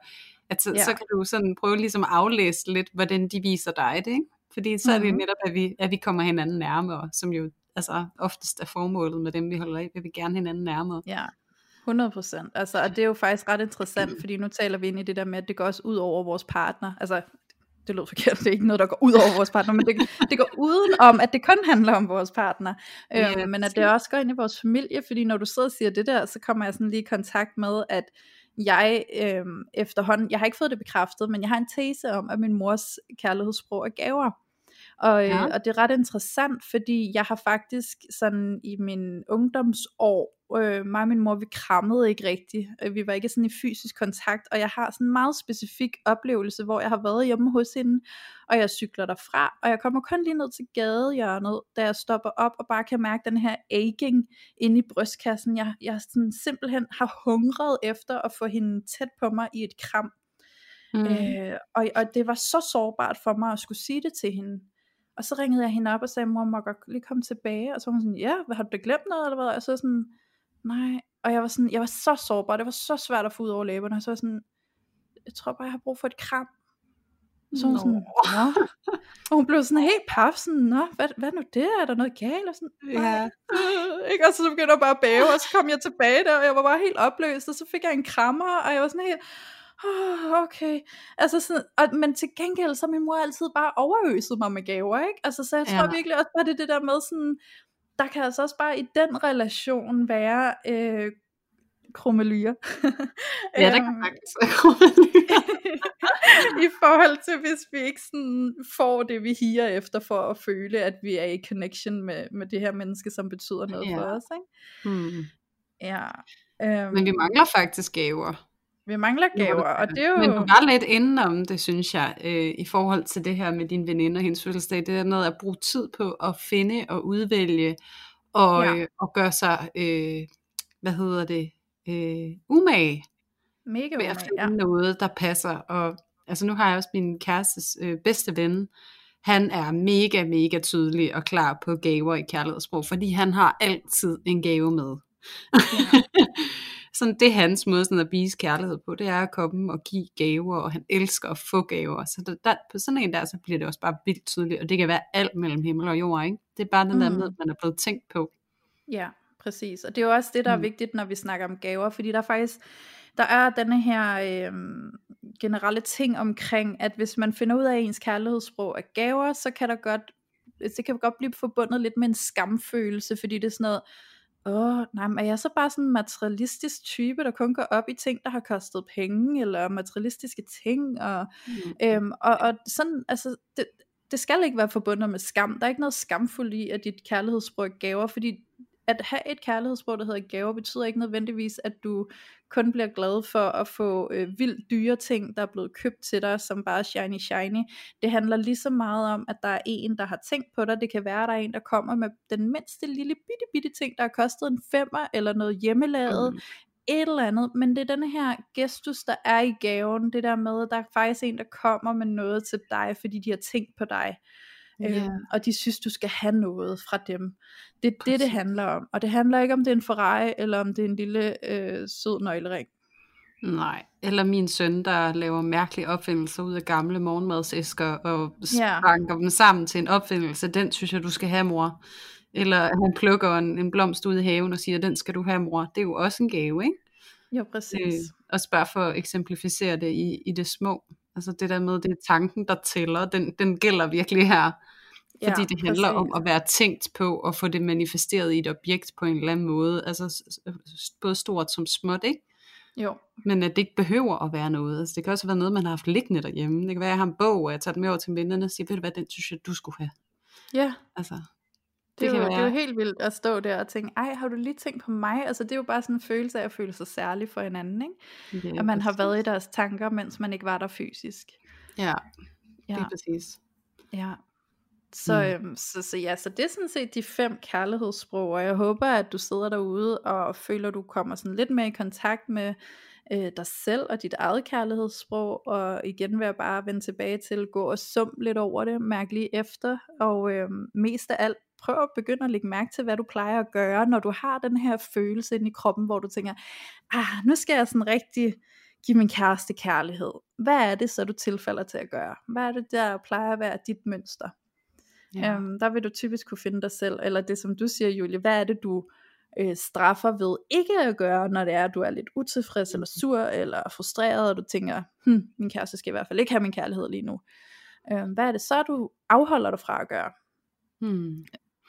at så, ja. så kan du sådan prøve ligesom at aflæse lidt, hvordan de viser dig det, ikke? Fordi så mm-hmm. er det mhm. netop, at vi, at vi kommer hinanden nærmere, som jo altså oftest er formålet med dem, vi holder af. Vi vil gerne hinanden nærmere.
Ja, 100 procent. Altså, og det er jo faktisk ret interessant, fordi nu taler vi ind i det der med, at det går også ud over vores partner. Altså, det lød forkert, det er ikke noget, der går ud over vores partner, men det, det går uden om, at det kun handler om vores partner. Ja, øhm, men at det også går ind i vores familie, fordi når du sidder og siger det der, så kommer jeg sådan lige i kontakt med, at jeg øhm, efterhånden, jeg har ikke fået det bekræftet, men jeg har en tese om, at min mors kærlighedssprog er gaver. Og, ja. øh, og det er ret interessant, fordi jeg har faktisk sådan i min ungdomsår, øh, mig og min mor, vi krammede ikke rigtigt. Øh, vi var ikke sådan i fysisk kontakt, og jeg har sådan en meget specifik oplevelse, hvor jeg har været hjemme hos hende, og jeg cykler derfra, og jeg kommer kun lige ned til gadehjørnet, da jeg stopper op og bare kan mærke den her aching inde i brystkassen. Jeg, jeg sådan simpelthen har hungret efter at få hende tæt på mig i et kram. Mm. Øh, og, og det var så sårbart for mig at skulle sige det til hende. Og så ringede jeg hende op og sagde, mor, må jeg godt lige komme tilbage? Og så var hun sådan, ja, hvad, har du da glemt noget, eller hvad? Og så sådan, nej. Og jeg var sådan, jeg var så sårbar, det var så svært at få ud over læberne. Og så var sådan, jeg tror bare, jeg har brug for et kram. Så hun sådan, Nå. Og hun blev sådan helt paf, sådan, Nå, hvad, hvad nu det? Er der noget galt? Og sådan, ja. ikke? Og så begyndte jeg bare at bæve, og så kom jeg tilbage der, og jeg var bare helt opløst, og så fik jeg en krammer, og jeg var sådan helt, oh, okay. Altså sådan, og, men til gengæld, så min mor altid bare overøset mig med gaver, ikke? Altså, så jeg tror ja. virkelig også bare, det det der med sådan, der kan altså også bare i den relation være øh, krummelyer.
ja, det kan øhm, faktisk være
I forhold til, hvis vi ikke sådan får det, vi higer efter for at føle, at vi er i connection med, med det her menneske, som betyder noget ja. for os. Ikke? Hmm.
Ja. Um, Men vi mangler faktisk gaver.
Vi mangler gaver, og det er jo...
Men du var lidt inde om det, synes jeg, øh, i forhold til det her med din veninde og hendes fødselsdag. Det er noget at bruge tid på at finde og udvælge, og, ja. øh, og gøre sig, øh, hvad hedder det, øh, umage.
Mega
umage, at finde ja. noget, der passer. Og altså nu har jeg også min kærestes øh, bedste ven, han er mega, mega tydelig og klar på gaver i kærlighedssprog, fordi han har altid en gave med. Ja. sådan, det er hans måde sådan at vise kærlighed på, det er at komme og give gaver, og han elsker at få gaver. Så der, der, på sådan en der, så bliver det også bare vildt tydeligt, og det kan være alt mellem himmel og jord, ikke? Det er bare den mm. der med, man er blevet tænkt på.
Ja, præcis. Og det er jo også det, der er mm. vigtigt, når vi snakker om gaver, fordi der er faktisk, der er denne her øh, generelle ting omkring, at hvis man finder ud af, at ens kærlighedssprog er gaver, så kan der godt, det kan godt blive forbundet lidt med en skamfølelse, fordi det er sådan noget, åh, oh, nej, men er jeg så bare sådan en materialistisk type, der kun går op i ting, der har kostet penge, eller materialistiske ting, og, mm. øhm, og, og sådan, altså, det, det skal ikke være forbundet med skam. Der er ikke noget skamfuldt i, at dit kærlighedssprog gaver, fordi at have et kærlighedssprog, der hedder gaver, betyder ikke nødvendigvis, at du kun bliver glad for at få øh, vildt dyre ting, der er blevet købt til dig, som bare shiny shiny. Det handler lige så meget om, at der er en, der har tænkt på dig. Det kan være, at der er en, der kommer med den mindste lille bitte bitte ting, der har kostet en femmer, eller noget hjemmelavet, mm. et eller andet, men det er den her gestus, der er i gaven, det der med, at der er faktisk en, der kommer med noget til dig, fordi de har tænkt på dig. Yeah. Øhm, og de synes, du skal have noget fra dem. Det er det, det handler om. Og det handler ikke om, det er en Ferrari, eller om det er en lille øh, sød nøglering.
Nej, eller min søn, der laver mærkelige opfindelser ud af gamle morgenmadsæsker, og spanker yeah. dem sammen til en opfindelse. Den synes jeg, du skal have, mor. Eller han plukker en, en blomst ud i haven og siger, den skal du have, mor. Det er jo også en gave, ikke?
Jo, præcis. Øh,
og bare for at eksemplificere det i, i det små. Altså det der med, det er tanken, der tæller, den, den gælder virkelig her. Fordi
Ja,
det handler om
præcis.
at være tænkt på og få det manifesteret i et objekt på en eller anden måde. Altså både stort som småt, ikke?
Jo,
Men at det ikke behøver at være noget. Altså, det kan også være noget, man har haft liggende derhjemme. Det kan være, at jeg har en bog, og jeg tager den med over til vennerne og siger, ved du hvad, den synes jeg, du skulle have.
ja,
Altså,
det,
det
er
kan
jo, det er jo
være,
helt vildt at stå der og tænke, ej, har du lige tænkt på mig? Altså det er jo bare sådan en følelse af at føle sig særlig for hinanden, ikke?
ja,
At man har været i
præcis.
deres tanker, mens man ikke var der fysisk.
Ja,
Ja,
lige præcis.
ja. Så,
Mm.
øhm, så, så ja, så det er sådan set de fem kærlighedssprog, og jeg håber, at du sidder derude og føler, at du kommer sådan lidt mere i kontakt med øh, dig selv og dit eget kærlighedssprog, og igen vil jeg bare vende tilbage til, gå og sum lidt over det, mærk lige efter, og øhm, mest af alt, prøv at begynde at lægge mærke til, hvad du plejer at gøre, når du har den her følelse inde i kroppen, hvor du tænker, ah, nu skal jeg sådan rigtig give min kæreste kærlighed. Hvad er det så, du tilfælder til at gøre? Hvad er det, der plejer at være dit mønster?
Ja.
Øhm, der vil du typisk kunne finde dig selv, eller det som du siger, Julie, hvad er det, du øh, straffer ved ikke at gøre, når det er, at du er lidt utilfreds, eller sur, eller frustreret, og du tænker, hm, min kæreste skal i hvert fald ikke have min kærlighed lige nu. Øhm, hvad er det så, du afholder dig fra at gøre?
Hmm.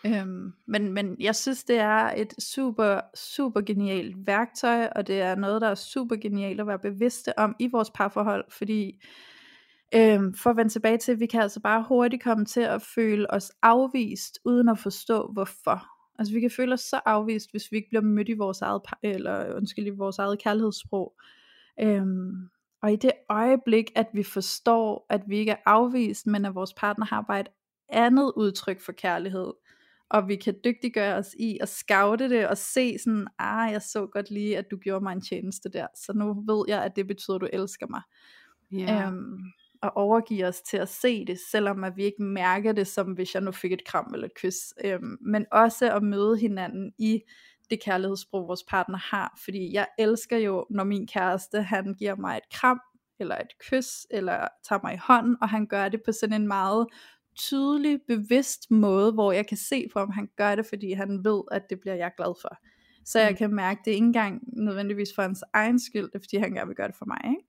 Øhm, men, men jeg synes, det er et super, super genialt værktøj, og det er noget, der er super genialt at være bevidste om i vores parforhold, fordi øhm, for at vende tilbage til, vi kan altså bare hurtigt komme til at føle os afvist, uden at forstå hvorfor. Altså vi kan føle os så afvist, hvis vi ikke bliver mødt i vores eget, eller undskyld, i vores eget kærlighedssprog. Øhm, og i det øjeblik, at vi forstår, at vi ikke er afvist, men at vores partner har bare et andet udtryk for kærlighed, og vi kan dygtiggøre os i at scoute det og se sådan, ah, jeg så godt lige, at du gjorde mig en tjeneste der, så nu ved jeg, at det betyder, at du elsker mig.
Ja.
Øhm, og overgive os til at se det, selvom at vi ikke mærker det, som hvis jeg nu fik et kram eller et kys. Øhm, men også at møde hinanden i det kærlighedssprog, vores partner har. Fordi jeg elsker jo, når min kæreste, han giver mig et kram, eller et kys, eller tager mig i hånden, og han gør det på sådan en meget tydelig, bevidst måde, hvor jeg kan se på, om han gør det, fordi han ved, at det bliver jeg glad for. Så jeg
Mm.
kan mærke, det ikke engang nødvendigvis for hans egen skyld, det er fordi han gerne vil gøre det for mig. Ikke?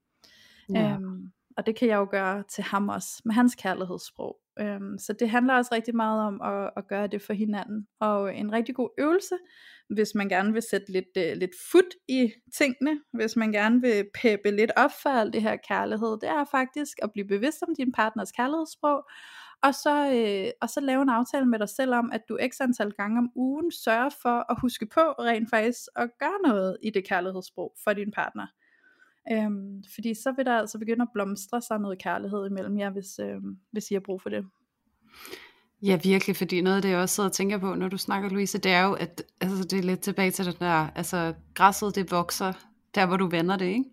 Ja.
Øhm, og det kan jeg jo gøre til ham også, med hans kærlighedssprog. Øhm, så det handler også rigtig meget om at, at gøre det for hinanden. Og en rigtig god øvelse, hvis man gerne vil sætte lidt, øh, lidt fod i tingene, hvis man gerne vil peppe lidt op for alt det her kærlighed, det er faktisk at blive bevidst om din partners kærlighedssprog, og så, øh, og så lave en aftale med dig selv om, at du x antal gange om ugen sørger for at huske på rent faktisk at gøre noget i det kærlighedssprog for din partner. Øhm, fordi så vil der altså begynde at blomstre sig noget kærlighed imellem jer, hvis, øhm, hvis I har brug for det.
Ja, virkelig, fordi noget af det, jeg også sidder og tænker på, når du snakker, Louise, det er jo, at altså, det er lidt tilbage til den der, altså græsset, det vokser der, hvor du vender det, ikke?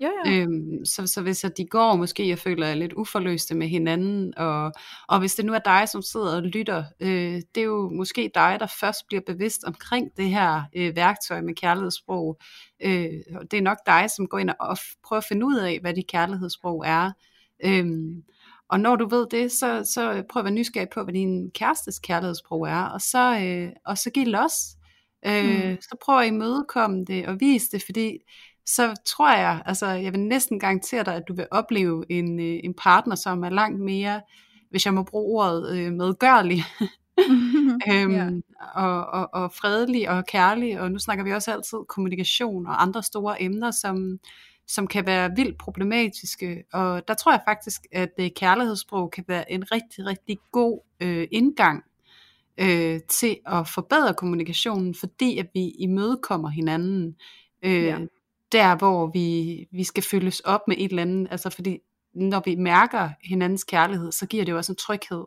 Ja, ja.
Øhm, så, så hvis at de går måske jeg føler jeg lidt uforløste med hinanden, og, og hvis det nu er dig, som sidder og lytter, øh, det er jo måske dig, der først bliver bevidst omkring det her øh, værktøj med kærlighedssprog. Øh, og det er nok dig, som går ind og f- prøver at finde ud af, hvad dit kærlighedssprog er. Øhm, og når du ved det, så, så prøv at være nysgerrig på, hvad din kærestes kærlighedssprog er, og så, øh, og så giv los. Øh,
Mm.
Så prøv at imødekomme det og vise det, fordi så tror jeg, altså jeg vil næsten garantere dig, at du vil opleve en, øh, en partner, som er langt mere, hvis jeg må bruge ordet, øh, medgørlig, øhm,
ja.
og, og, og fredelig og kærlig, og nu snakker vi også altid kommunikation og andre store emner, som, som kan være vildt problematiske, og der tror jeg faktisk, at øh, kærlighedssprog kan være en rigtig, rigtig god øh, indgang øh, til at forbedre kommunikationen, fordi at vi imødekommer hinanden øh,
Ja.
der, hvor vi, vi skal fyldes op med et eller andet, altså fordi når vi mærker hinandens kærlighed, så giver det jo også en tryghed.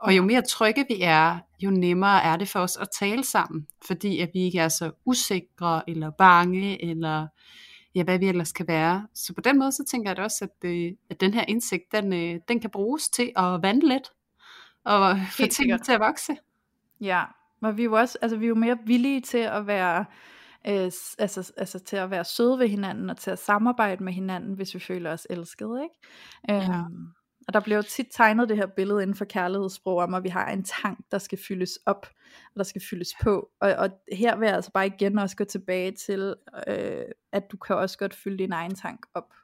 Og jo mere trygge vi er, jo nemmere er det for os at tale sammen, fordi at vi ikke er så usikre eller bange, eller ja, hvad vi ellers kan være. Så på den måde, så tænker jeg da også, at, øh, at den her indsigt, den, øh, den kan bruges til at vande lidt, og få tingene til at vokse.
Ja, og vi er jo også, altså vi er jo mere villige til at være, øh, altså, altså til at være søde ved hinanden, og til at samarbejde med hinanden, hvis vi føler os elskede, ikke?
Ja.
Øhm, og der bliver jo tit tegnet det her billede inden for kærlighedssprog om, at vi har en tank, der skal fyldes op, og der skal fyldes på. Og, og her vil jeg altså bare igen også gå tilbage til, øh, at du kan også godt fylde din egen tank op.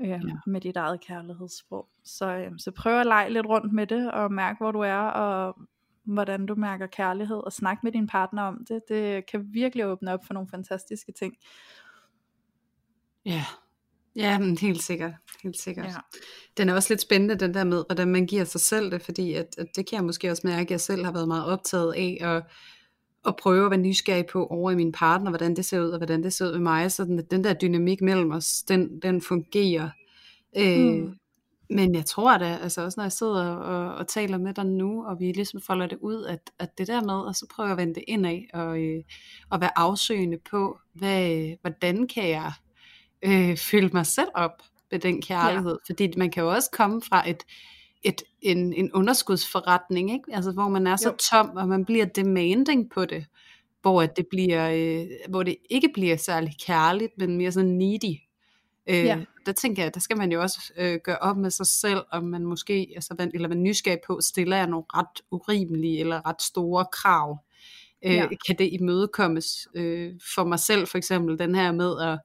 øh, ja. med dit eget kærlighedssprog. Så, øh, så prøv at lege lidt rundt med det, og mærke hvor du er, og hvordan du mærker kærlighed, og snak med din partner om det. Det kan virkelig åbne op for nogle fantastiske ting.
Ja, ja men helt sikkert. Helt sikkert. Ja. Den er også lidt spændende, den der med, hvordan man giver sig selv det, fordi at, at det kan jeg måske også mærke, at jeg selv har været meget optaget af, at, at prøve at være nysgerrig på over i min partner, hvordan det ser ud, og hvordan det ser ud med mig, så den, den der dynamik mellem os, den, den fungerer. Øh, mm. Men jeg tror da, altså også når jeg sidder og, og taler med dig nu, og vi ligesom folder det ud, at, at det der med, og så prøver jeg at vende det indad, og, øh, og være afsøgende på, hvad, hvordan kan jeg øh, fylde mig selv op med den kærlighed. Ja. Fordi man kan jo også komme fra et, et, en, en underskudsforretning, ikke? Altså, hvor man er så jo. tom, og man bliver demanding på det, hvor, at det, bliver, øh, hvor det ikke bliver særlig kærligt, men mere sådan needy. Øh, ja. Der tænker jeg, der skal man jo også øh, gøre op med sig selv, om man måske, altså, eller man nysgerrig på, stiller jeg nogle ret urimelige eller ret store krav. Øh, ja. Kan det imødekommes øh, for mig selv, for eksempel den her med at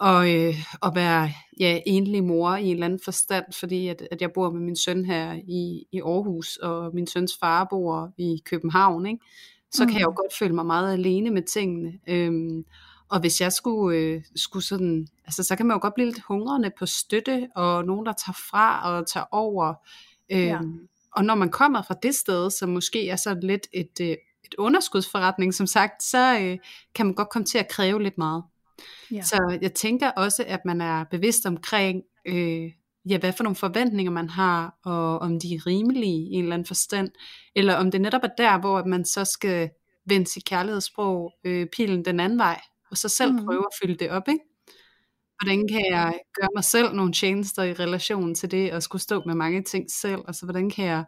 og, øh, at være ja, enlig mor i en eller anden forstand, fordi at, at jeg bor med min søn her i, i Aarhus, og min søns far bor i København, ikke? så mm. kan jeg jo godt føle mig meget alene med tingene. Øhm, og hvis jeg skulle, øh, skulle sådan, altså så kan man jo godt blive lidt hungrende på støtte, og nogen der tager fra og tager over. Øhm, ja. Og når man kommer fra det sted, som måske er så lidt et, øh, et underskudsforretning, som sagt, så øh, kan man godt komme til at kræve lidt meget. Ja. Så jeg tænker også, at man er bevidst omkring, øh, ja, hvad for nogle forventninger man har, og om de er rimelige i en eller anden forstand, eller om det netop er der, hvor man så skal vende sit kærlighedssprog, øh, pilen den anden vej, og så selv mm. prøve at fylde det op, ikke? Hvordan kan jeg gøre mig selv nogle tjenester i relation til det, og skulle stå med mange ting selv, altså hvordan kan jeg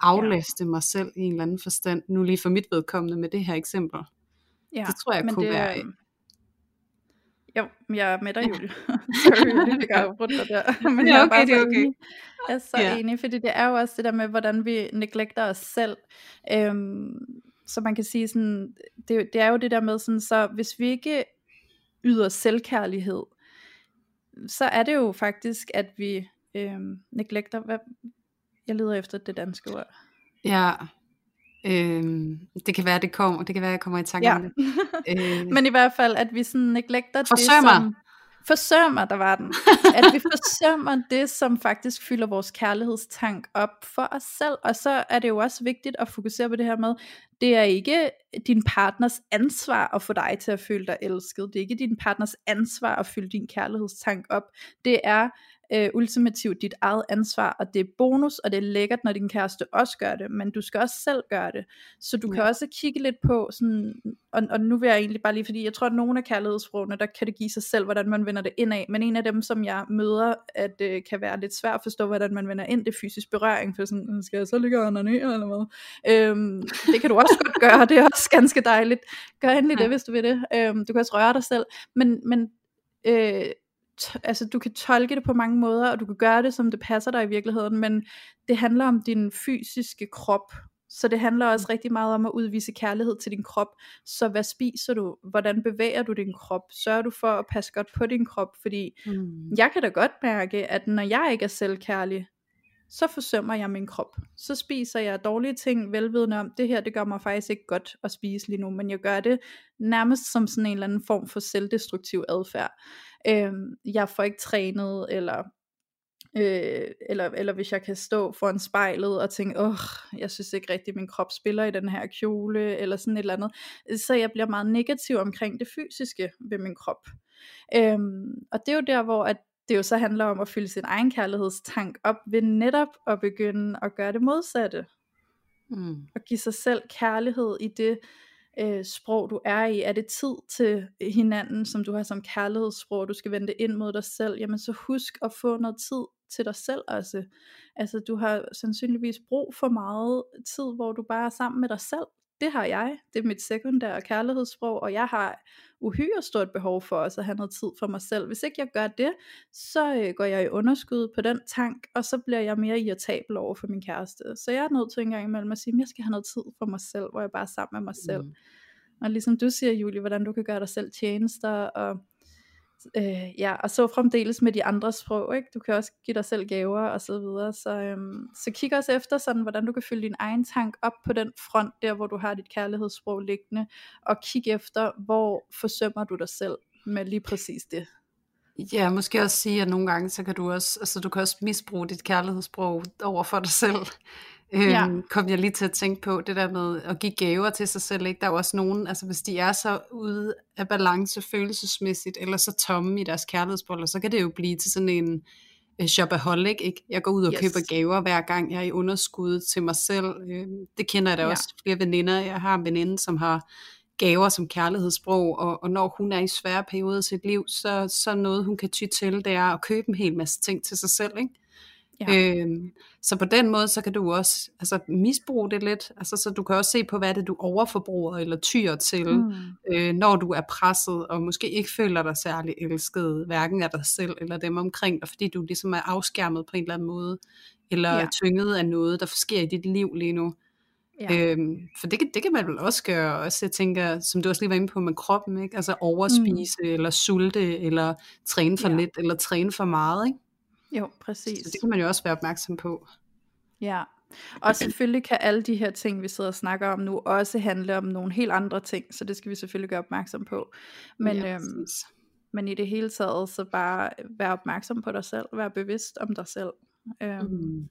aflaste ja. mig selv i en eller anden forstand, nu lige for mit vedkommende med det her eksempel. Ja, det tror jeg kunne det, være
jo, jeg er med dig, Julie. Sorry, jeg fik rundt dig der. Men jeg er okay, bare det er okay. Enig. Jeg er så ja. enig, fordi det er jo også det der med, hvordan vi neglekter os selv. Øhm, så man kan sige sådan, det, det er jo det der med sådan, så hvis vi ikke yder selvkærlighed, så er det jo faktisk, at vi øhm, neglekter, hvad, jeg leder efter det danske ord.
Ja, Øhm, det kan være, det kommer, det kan være, jeg kommer i tanke ja. om det.
Øh, Men i hvert fald, at vi sådan neglekter det, som... Forsømmer, der var den. At vi forsømmer det, som faktisk fylder vores kærlighedstank op for os selv. Og så er det jo også vigtigt at fokusere på det her med, det er ikke din partners ansvar at få dig til at føle dig elsket. Det er ikke din partners ansvar at fylde din kærlighedstank op. Det er øh, ultimativt dit eget ansvar, og det er bonus, og det er lækkert, når din kæreste også gør det, men du skal også selv gøre det. Så du ja. kan også kigge lidt på, sådan, og, og nu vil jeg egentlig bare lige, fordi jeg tror, at nogle af kærlighedssprogene, der kan det give sig selv, hvordan man vender det indad, men en af dem, som jeg møder, at øh, kan være lidt svært at forstå, hvordan man vender ind, det fysisk berøring, for sådan, skal jeg så ligge under ned, eller hvad? Øhm, det kan du også godt gøre, det er også ganske dejligt. Gør endelig ja. det, hvis du vil det. Øhm, du kan også røre dig selv, men, men øh, altså du kan tolke det på mange måder, og du kan gøre det, som det passer dig i virkeligheden, men det handler om din fysiske krop, så det handler også rigtig meget om at udvise kærlighed til din krop. Så hvad spiser du? Hvordan bevæger du din krop? Sørger du for at passe godt på din krop? Fordi mm. jeg kan da godt mærke, at når jeg ikke er selvkærlig, så forsømmer jeg min krop. Så spiser jeg dårlige ting, velvidende om, det her, det gør mig faktisk ikke godt at spise lige nu, men jeg gør det nærmest som sådan en eller anden form for selvdestruktiv adfærd. Øhm, jeg får ikke trænet, eller Øh, eller, eller hvis jeg kan stå foran spejlet og tænke, åh, jeg synes ikke rigtigt, at min krop spiller i den her kjole, eller sådan et eller andet. Så jeg bliver meget negativ omkring det fysiske ved min krop. Øhm, og det er jo der, hvor at det jo så handler om at fylde sin egen kærlighedstank op ved netop at begynde at gøre det modsatte. Mm. Og give sig selv kærlighed i det øh, sprog du er i. Er det tid til øh, hinanden, som du har som kærlighedssprog, du skal vende det ind mod dig selv, jamen så husk at få noget tid til dig selv også. Altså du har sandsynligvis brug for meget tid, hvor du bare er sammen med dig selv det har jeg, det er mit sekundære kærlighedssprog, og jeg har uhyre stort behov for også at have noget tid for mig selv. Hvis ikke jeg gør det, så øh, går jeg i underskud på den tank, og så bliver jeg mere irritabel over for min kæreste. Så jeg er nødt til en gang imellem at sige, at jeg skal have noget tid for mig selv, hvor jeg bare er sammen med mig selv. Mm. Og ligesom du siger, Julie, hvordan du kan gøre dig selv tjenester, og Øh, ja, og så fremdeles med de andre sprog, ikke? Du kan også give dig selv gaver og så videre. Så, øhm, så kig også efter sådan, hvordan du kan fylde din egen tank op på den front, der hvor du har dit kærlighedssprog liggende, og kig efter, hvor forsømmer du dig selv med lige præcis det.
Ja, måske også sige, at nogle gange, så kan du også, altså du kan også misbruge dit kærlighedssprog over for dig selv. Ja. Øhm, kom jeg lige til at tænke på det der med at give gaver til sig selv. Ikke? Der er jo også nogen, altså hvis de er så ude af balance følelsesmæssigt, eller så tomme i deres kærlighedsboller, så kan det jo blive til sådan en uh, shopaholic. Ikke? Jeg går ud og yes. køber gaver hver gang, jeg er i underskud til mig selv. Øh, det kender jeg da ja. også flere veninder. Jeg har en veninde, som har gaver som kærlighedssprog, og, og når hun er i svære perioder i sit liv, så, så noget hun kan ty til, det er at købe en hel masse ting til sig selv. Ikke? Ja. Øhm, så på den måde, så kan du også altså, misbruge det lidt. Altså, så du kan også se på, hvad det du overforbruger eller tyrer til, mm. øh, når du er presset, og måske ikke føler dig særlig elsket, hverken af dig selv eller dem omkring dig, fordi du ligesom er afskærmet på en eller anden måde, eller ja. tynget af noget, der sker i dit liv lige nu. Ja. Øhm, for det, det kan man vel også gøre, også jeg tænker, som du også lige var inde på med kroppen, ikke? altså overspise, mm. eller sulte, eller træne for ja. lidt, eller træne for meget, ikke?
Jo, præcis.
Så det kan man jo også være opmærksom på.
Ja, og selvfølgelig kan alle de her ting, vi sidder og snakker om nu, også handle om nogle helt andre ting, så det skal vi selvfølgelig gøre opmærksom på. Men, ja, øhm, men i det hele taget, så bare være opmærksom på dig selv, være bevidst om dig selv. Øhm, mm.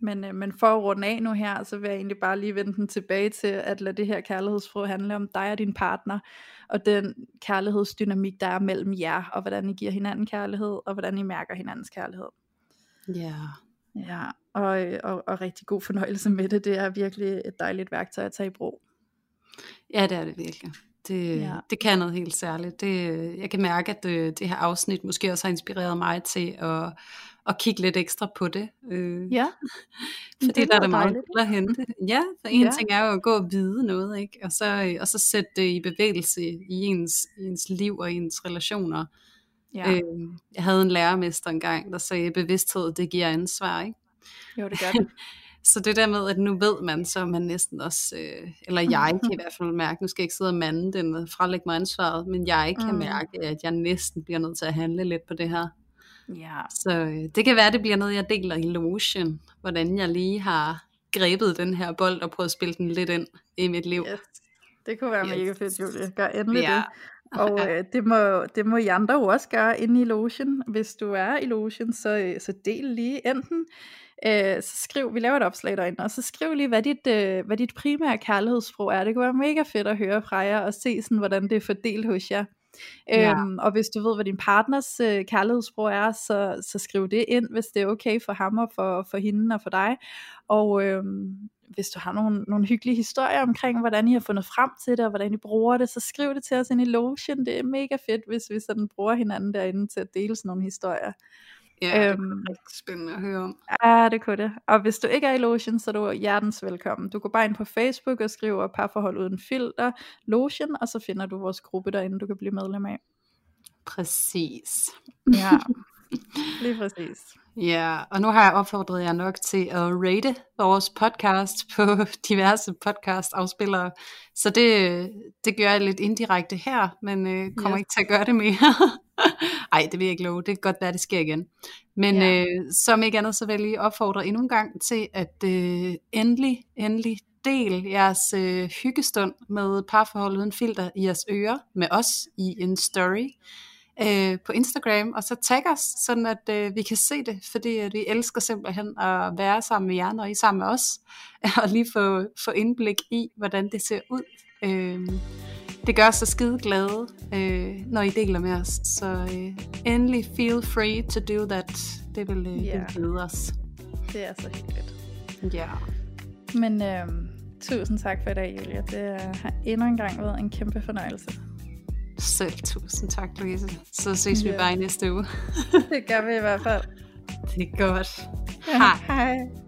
Men, øh, men for at runde af nu her, så vil jeg egentlig bare lige vende den tilbage til, at lade det her kærlighedsfrø handle om dig og din partner, og den kærlighedsdynamik, der er mellem jer, og hvordan I giver hinanden kærlighed, og hvordan I mærker hinandens kærlighed.
Ja. Yeah.
Ja, og, og, og rigtig god fornøjelse med det. Det er virkelig et dejligt værktøj at tage i brug.
Ja, det er det virkelig. Det, ja. det kan noget helt særligt. Det, jeg kan mærke, at det, øh, det her afsnit måske også har inspireret mig til at, at kigge lidt ekstra på det. Øh,
ja.
Fordi det der er der meget at hente. Ja, for en ja. ting er jo at gå og vide noget, ikke? Og, så, og så sætte det i bevægelse i ens, ens liv og ens relationer. Ja. Øh, jeg havde en lærermester engang, der sagde, bevidsthed, det giver ansvar, ikke?
Jo, det gør det.
Så det der med, at nu ved man, så man næsten også, øh, eller jeg kan i hvert fald mærke, nu skal jeg ikke sidde og mande den og frelægge mig ansvaret, men jeg kan mm. mærke, at jeg næsten bliver nødt til at handle lidt på det her.
Ja.
Så øh, det kan være, det bliver noget, jeg deler i lotion, hvordan jeg lige har grebet den her bold og prøvet at spille den lidt ind i mit liv. Yes.
Det kunne være yes. mega fedt, Julie. Gør endelig ja. det. Og øh, det, må, det må I andre jo også gøre inde i Lotion. Hvis du er i Lotion, så, øh, så del lige enten øh, så skriv, vi laver et opslag derinde, og så skriv lige, hvad dit, øh, hvad dit primære kærlighedssprog er. Det kunne være mega fedt at høre fra jer, og se sådan, hvordan det er fordelt hos jer. Ja. Øhm, og hvis du ved, hvad din partners øh, kærlighedssprog er, så, så skriv det ind, hvis det er okay for ham og for, for hende og for dig. Og øhm, hvis du har nogle, nogle hyggelige historier omkring, hvordan I har fundet frem til det, og hvordan I bruger det, så skriv det til os ind i Lotion. Det er mega fedt, hvis vi sådan bruger hinanden derinde til at dele sådan nogle historier.
Ja, øhm, det er rigtig spændende at høre om.
Ja, det kunne det. Og hvis du ikke er i Lotion, så er du hjertens velkommen. Du går bare ind på Facebook og skriver parforhold uden filter, Lotion, og så finder du vores gruppe derinde, du kan blive medlem af.
Præcis.
Ja, lige præcis.
Ja, og nu har jeg opfordret jer nok til at rate vores podcast på diverse podcast afspillere. Så det, det gør jeg lidt indirekte her, men øh, kommer yes. ikke til at gøre det mere. Ej, det vil jeg ikke love. Det kan godt være, det sker igen. Men ja. øh, som ikke andet, så vil jeg lige opfordre endnu en gang til, at øh, endelig, endelig del jeres øh, hyggestund med parforhold uden filter i jeres ører med os i en story øh, på Instagram, og så tag os, sådan at øh, vi kan se det, fordi at vi elsker simpelthen at være sammen med jer, når I er sammen med os, og lige få, få indblik i, hvordan det ser ud. Øh, det gør os så skide glade, øh, når I deler med os. Så øh, endelig feel free to do that. Det vil, øh, yeah. glæde os.
Det er så hyggeligt.
Ja. Yeah.
Men øh, tusind tak for i dag, Julia. Det har endnu en gang været en kæmpe fornøjelse.
Selv tusind tak, Louise. Så ses yeah. vi bare i næste uge.
det gør vi i hvert fald.
Det er godt.
Hej. Hej.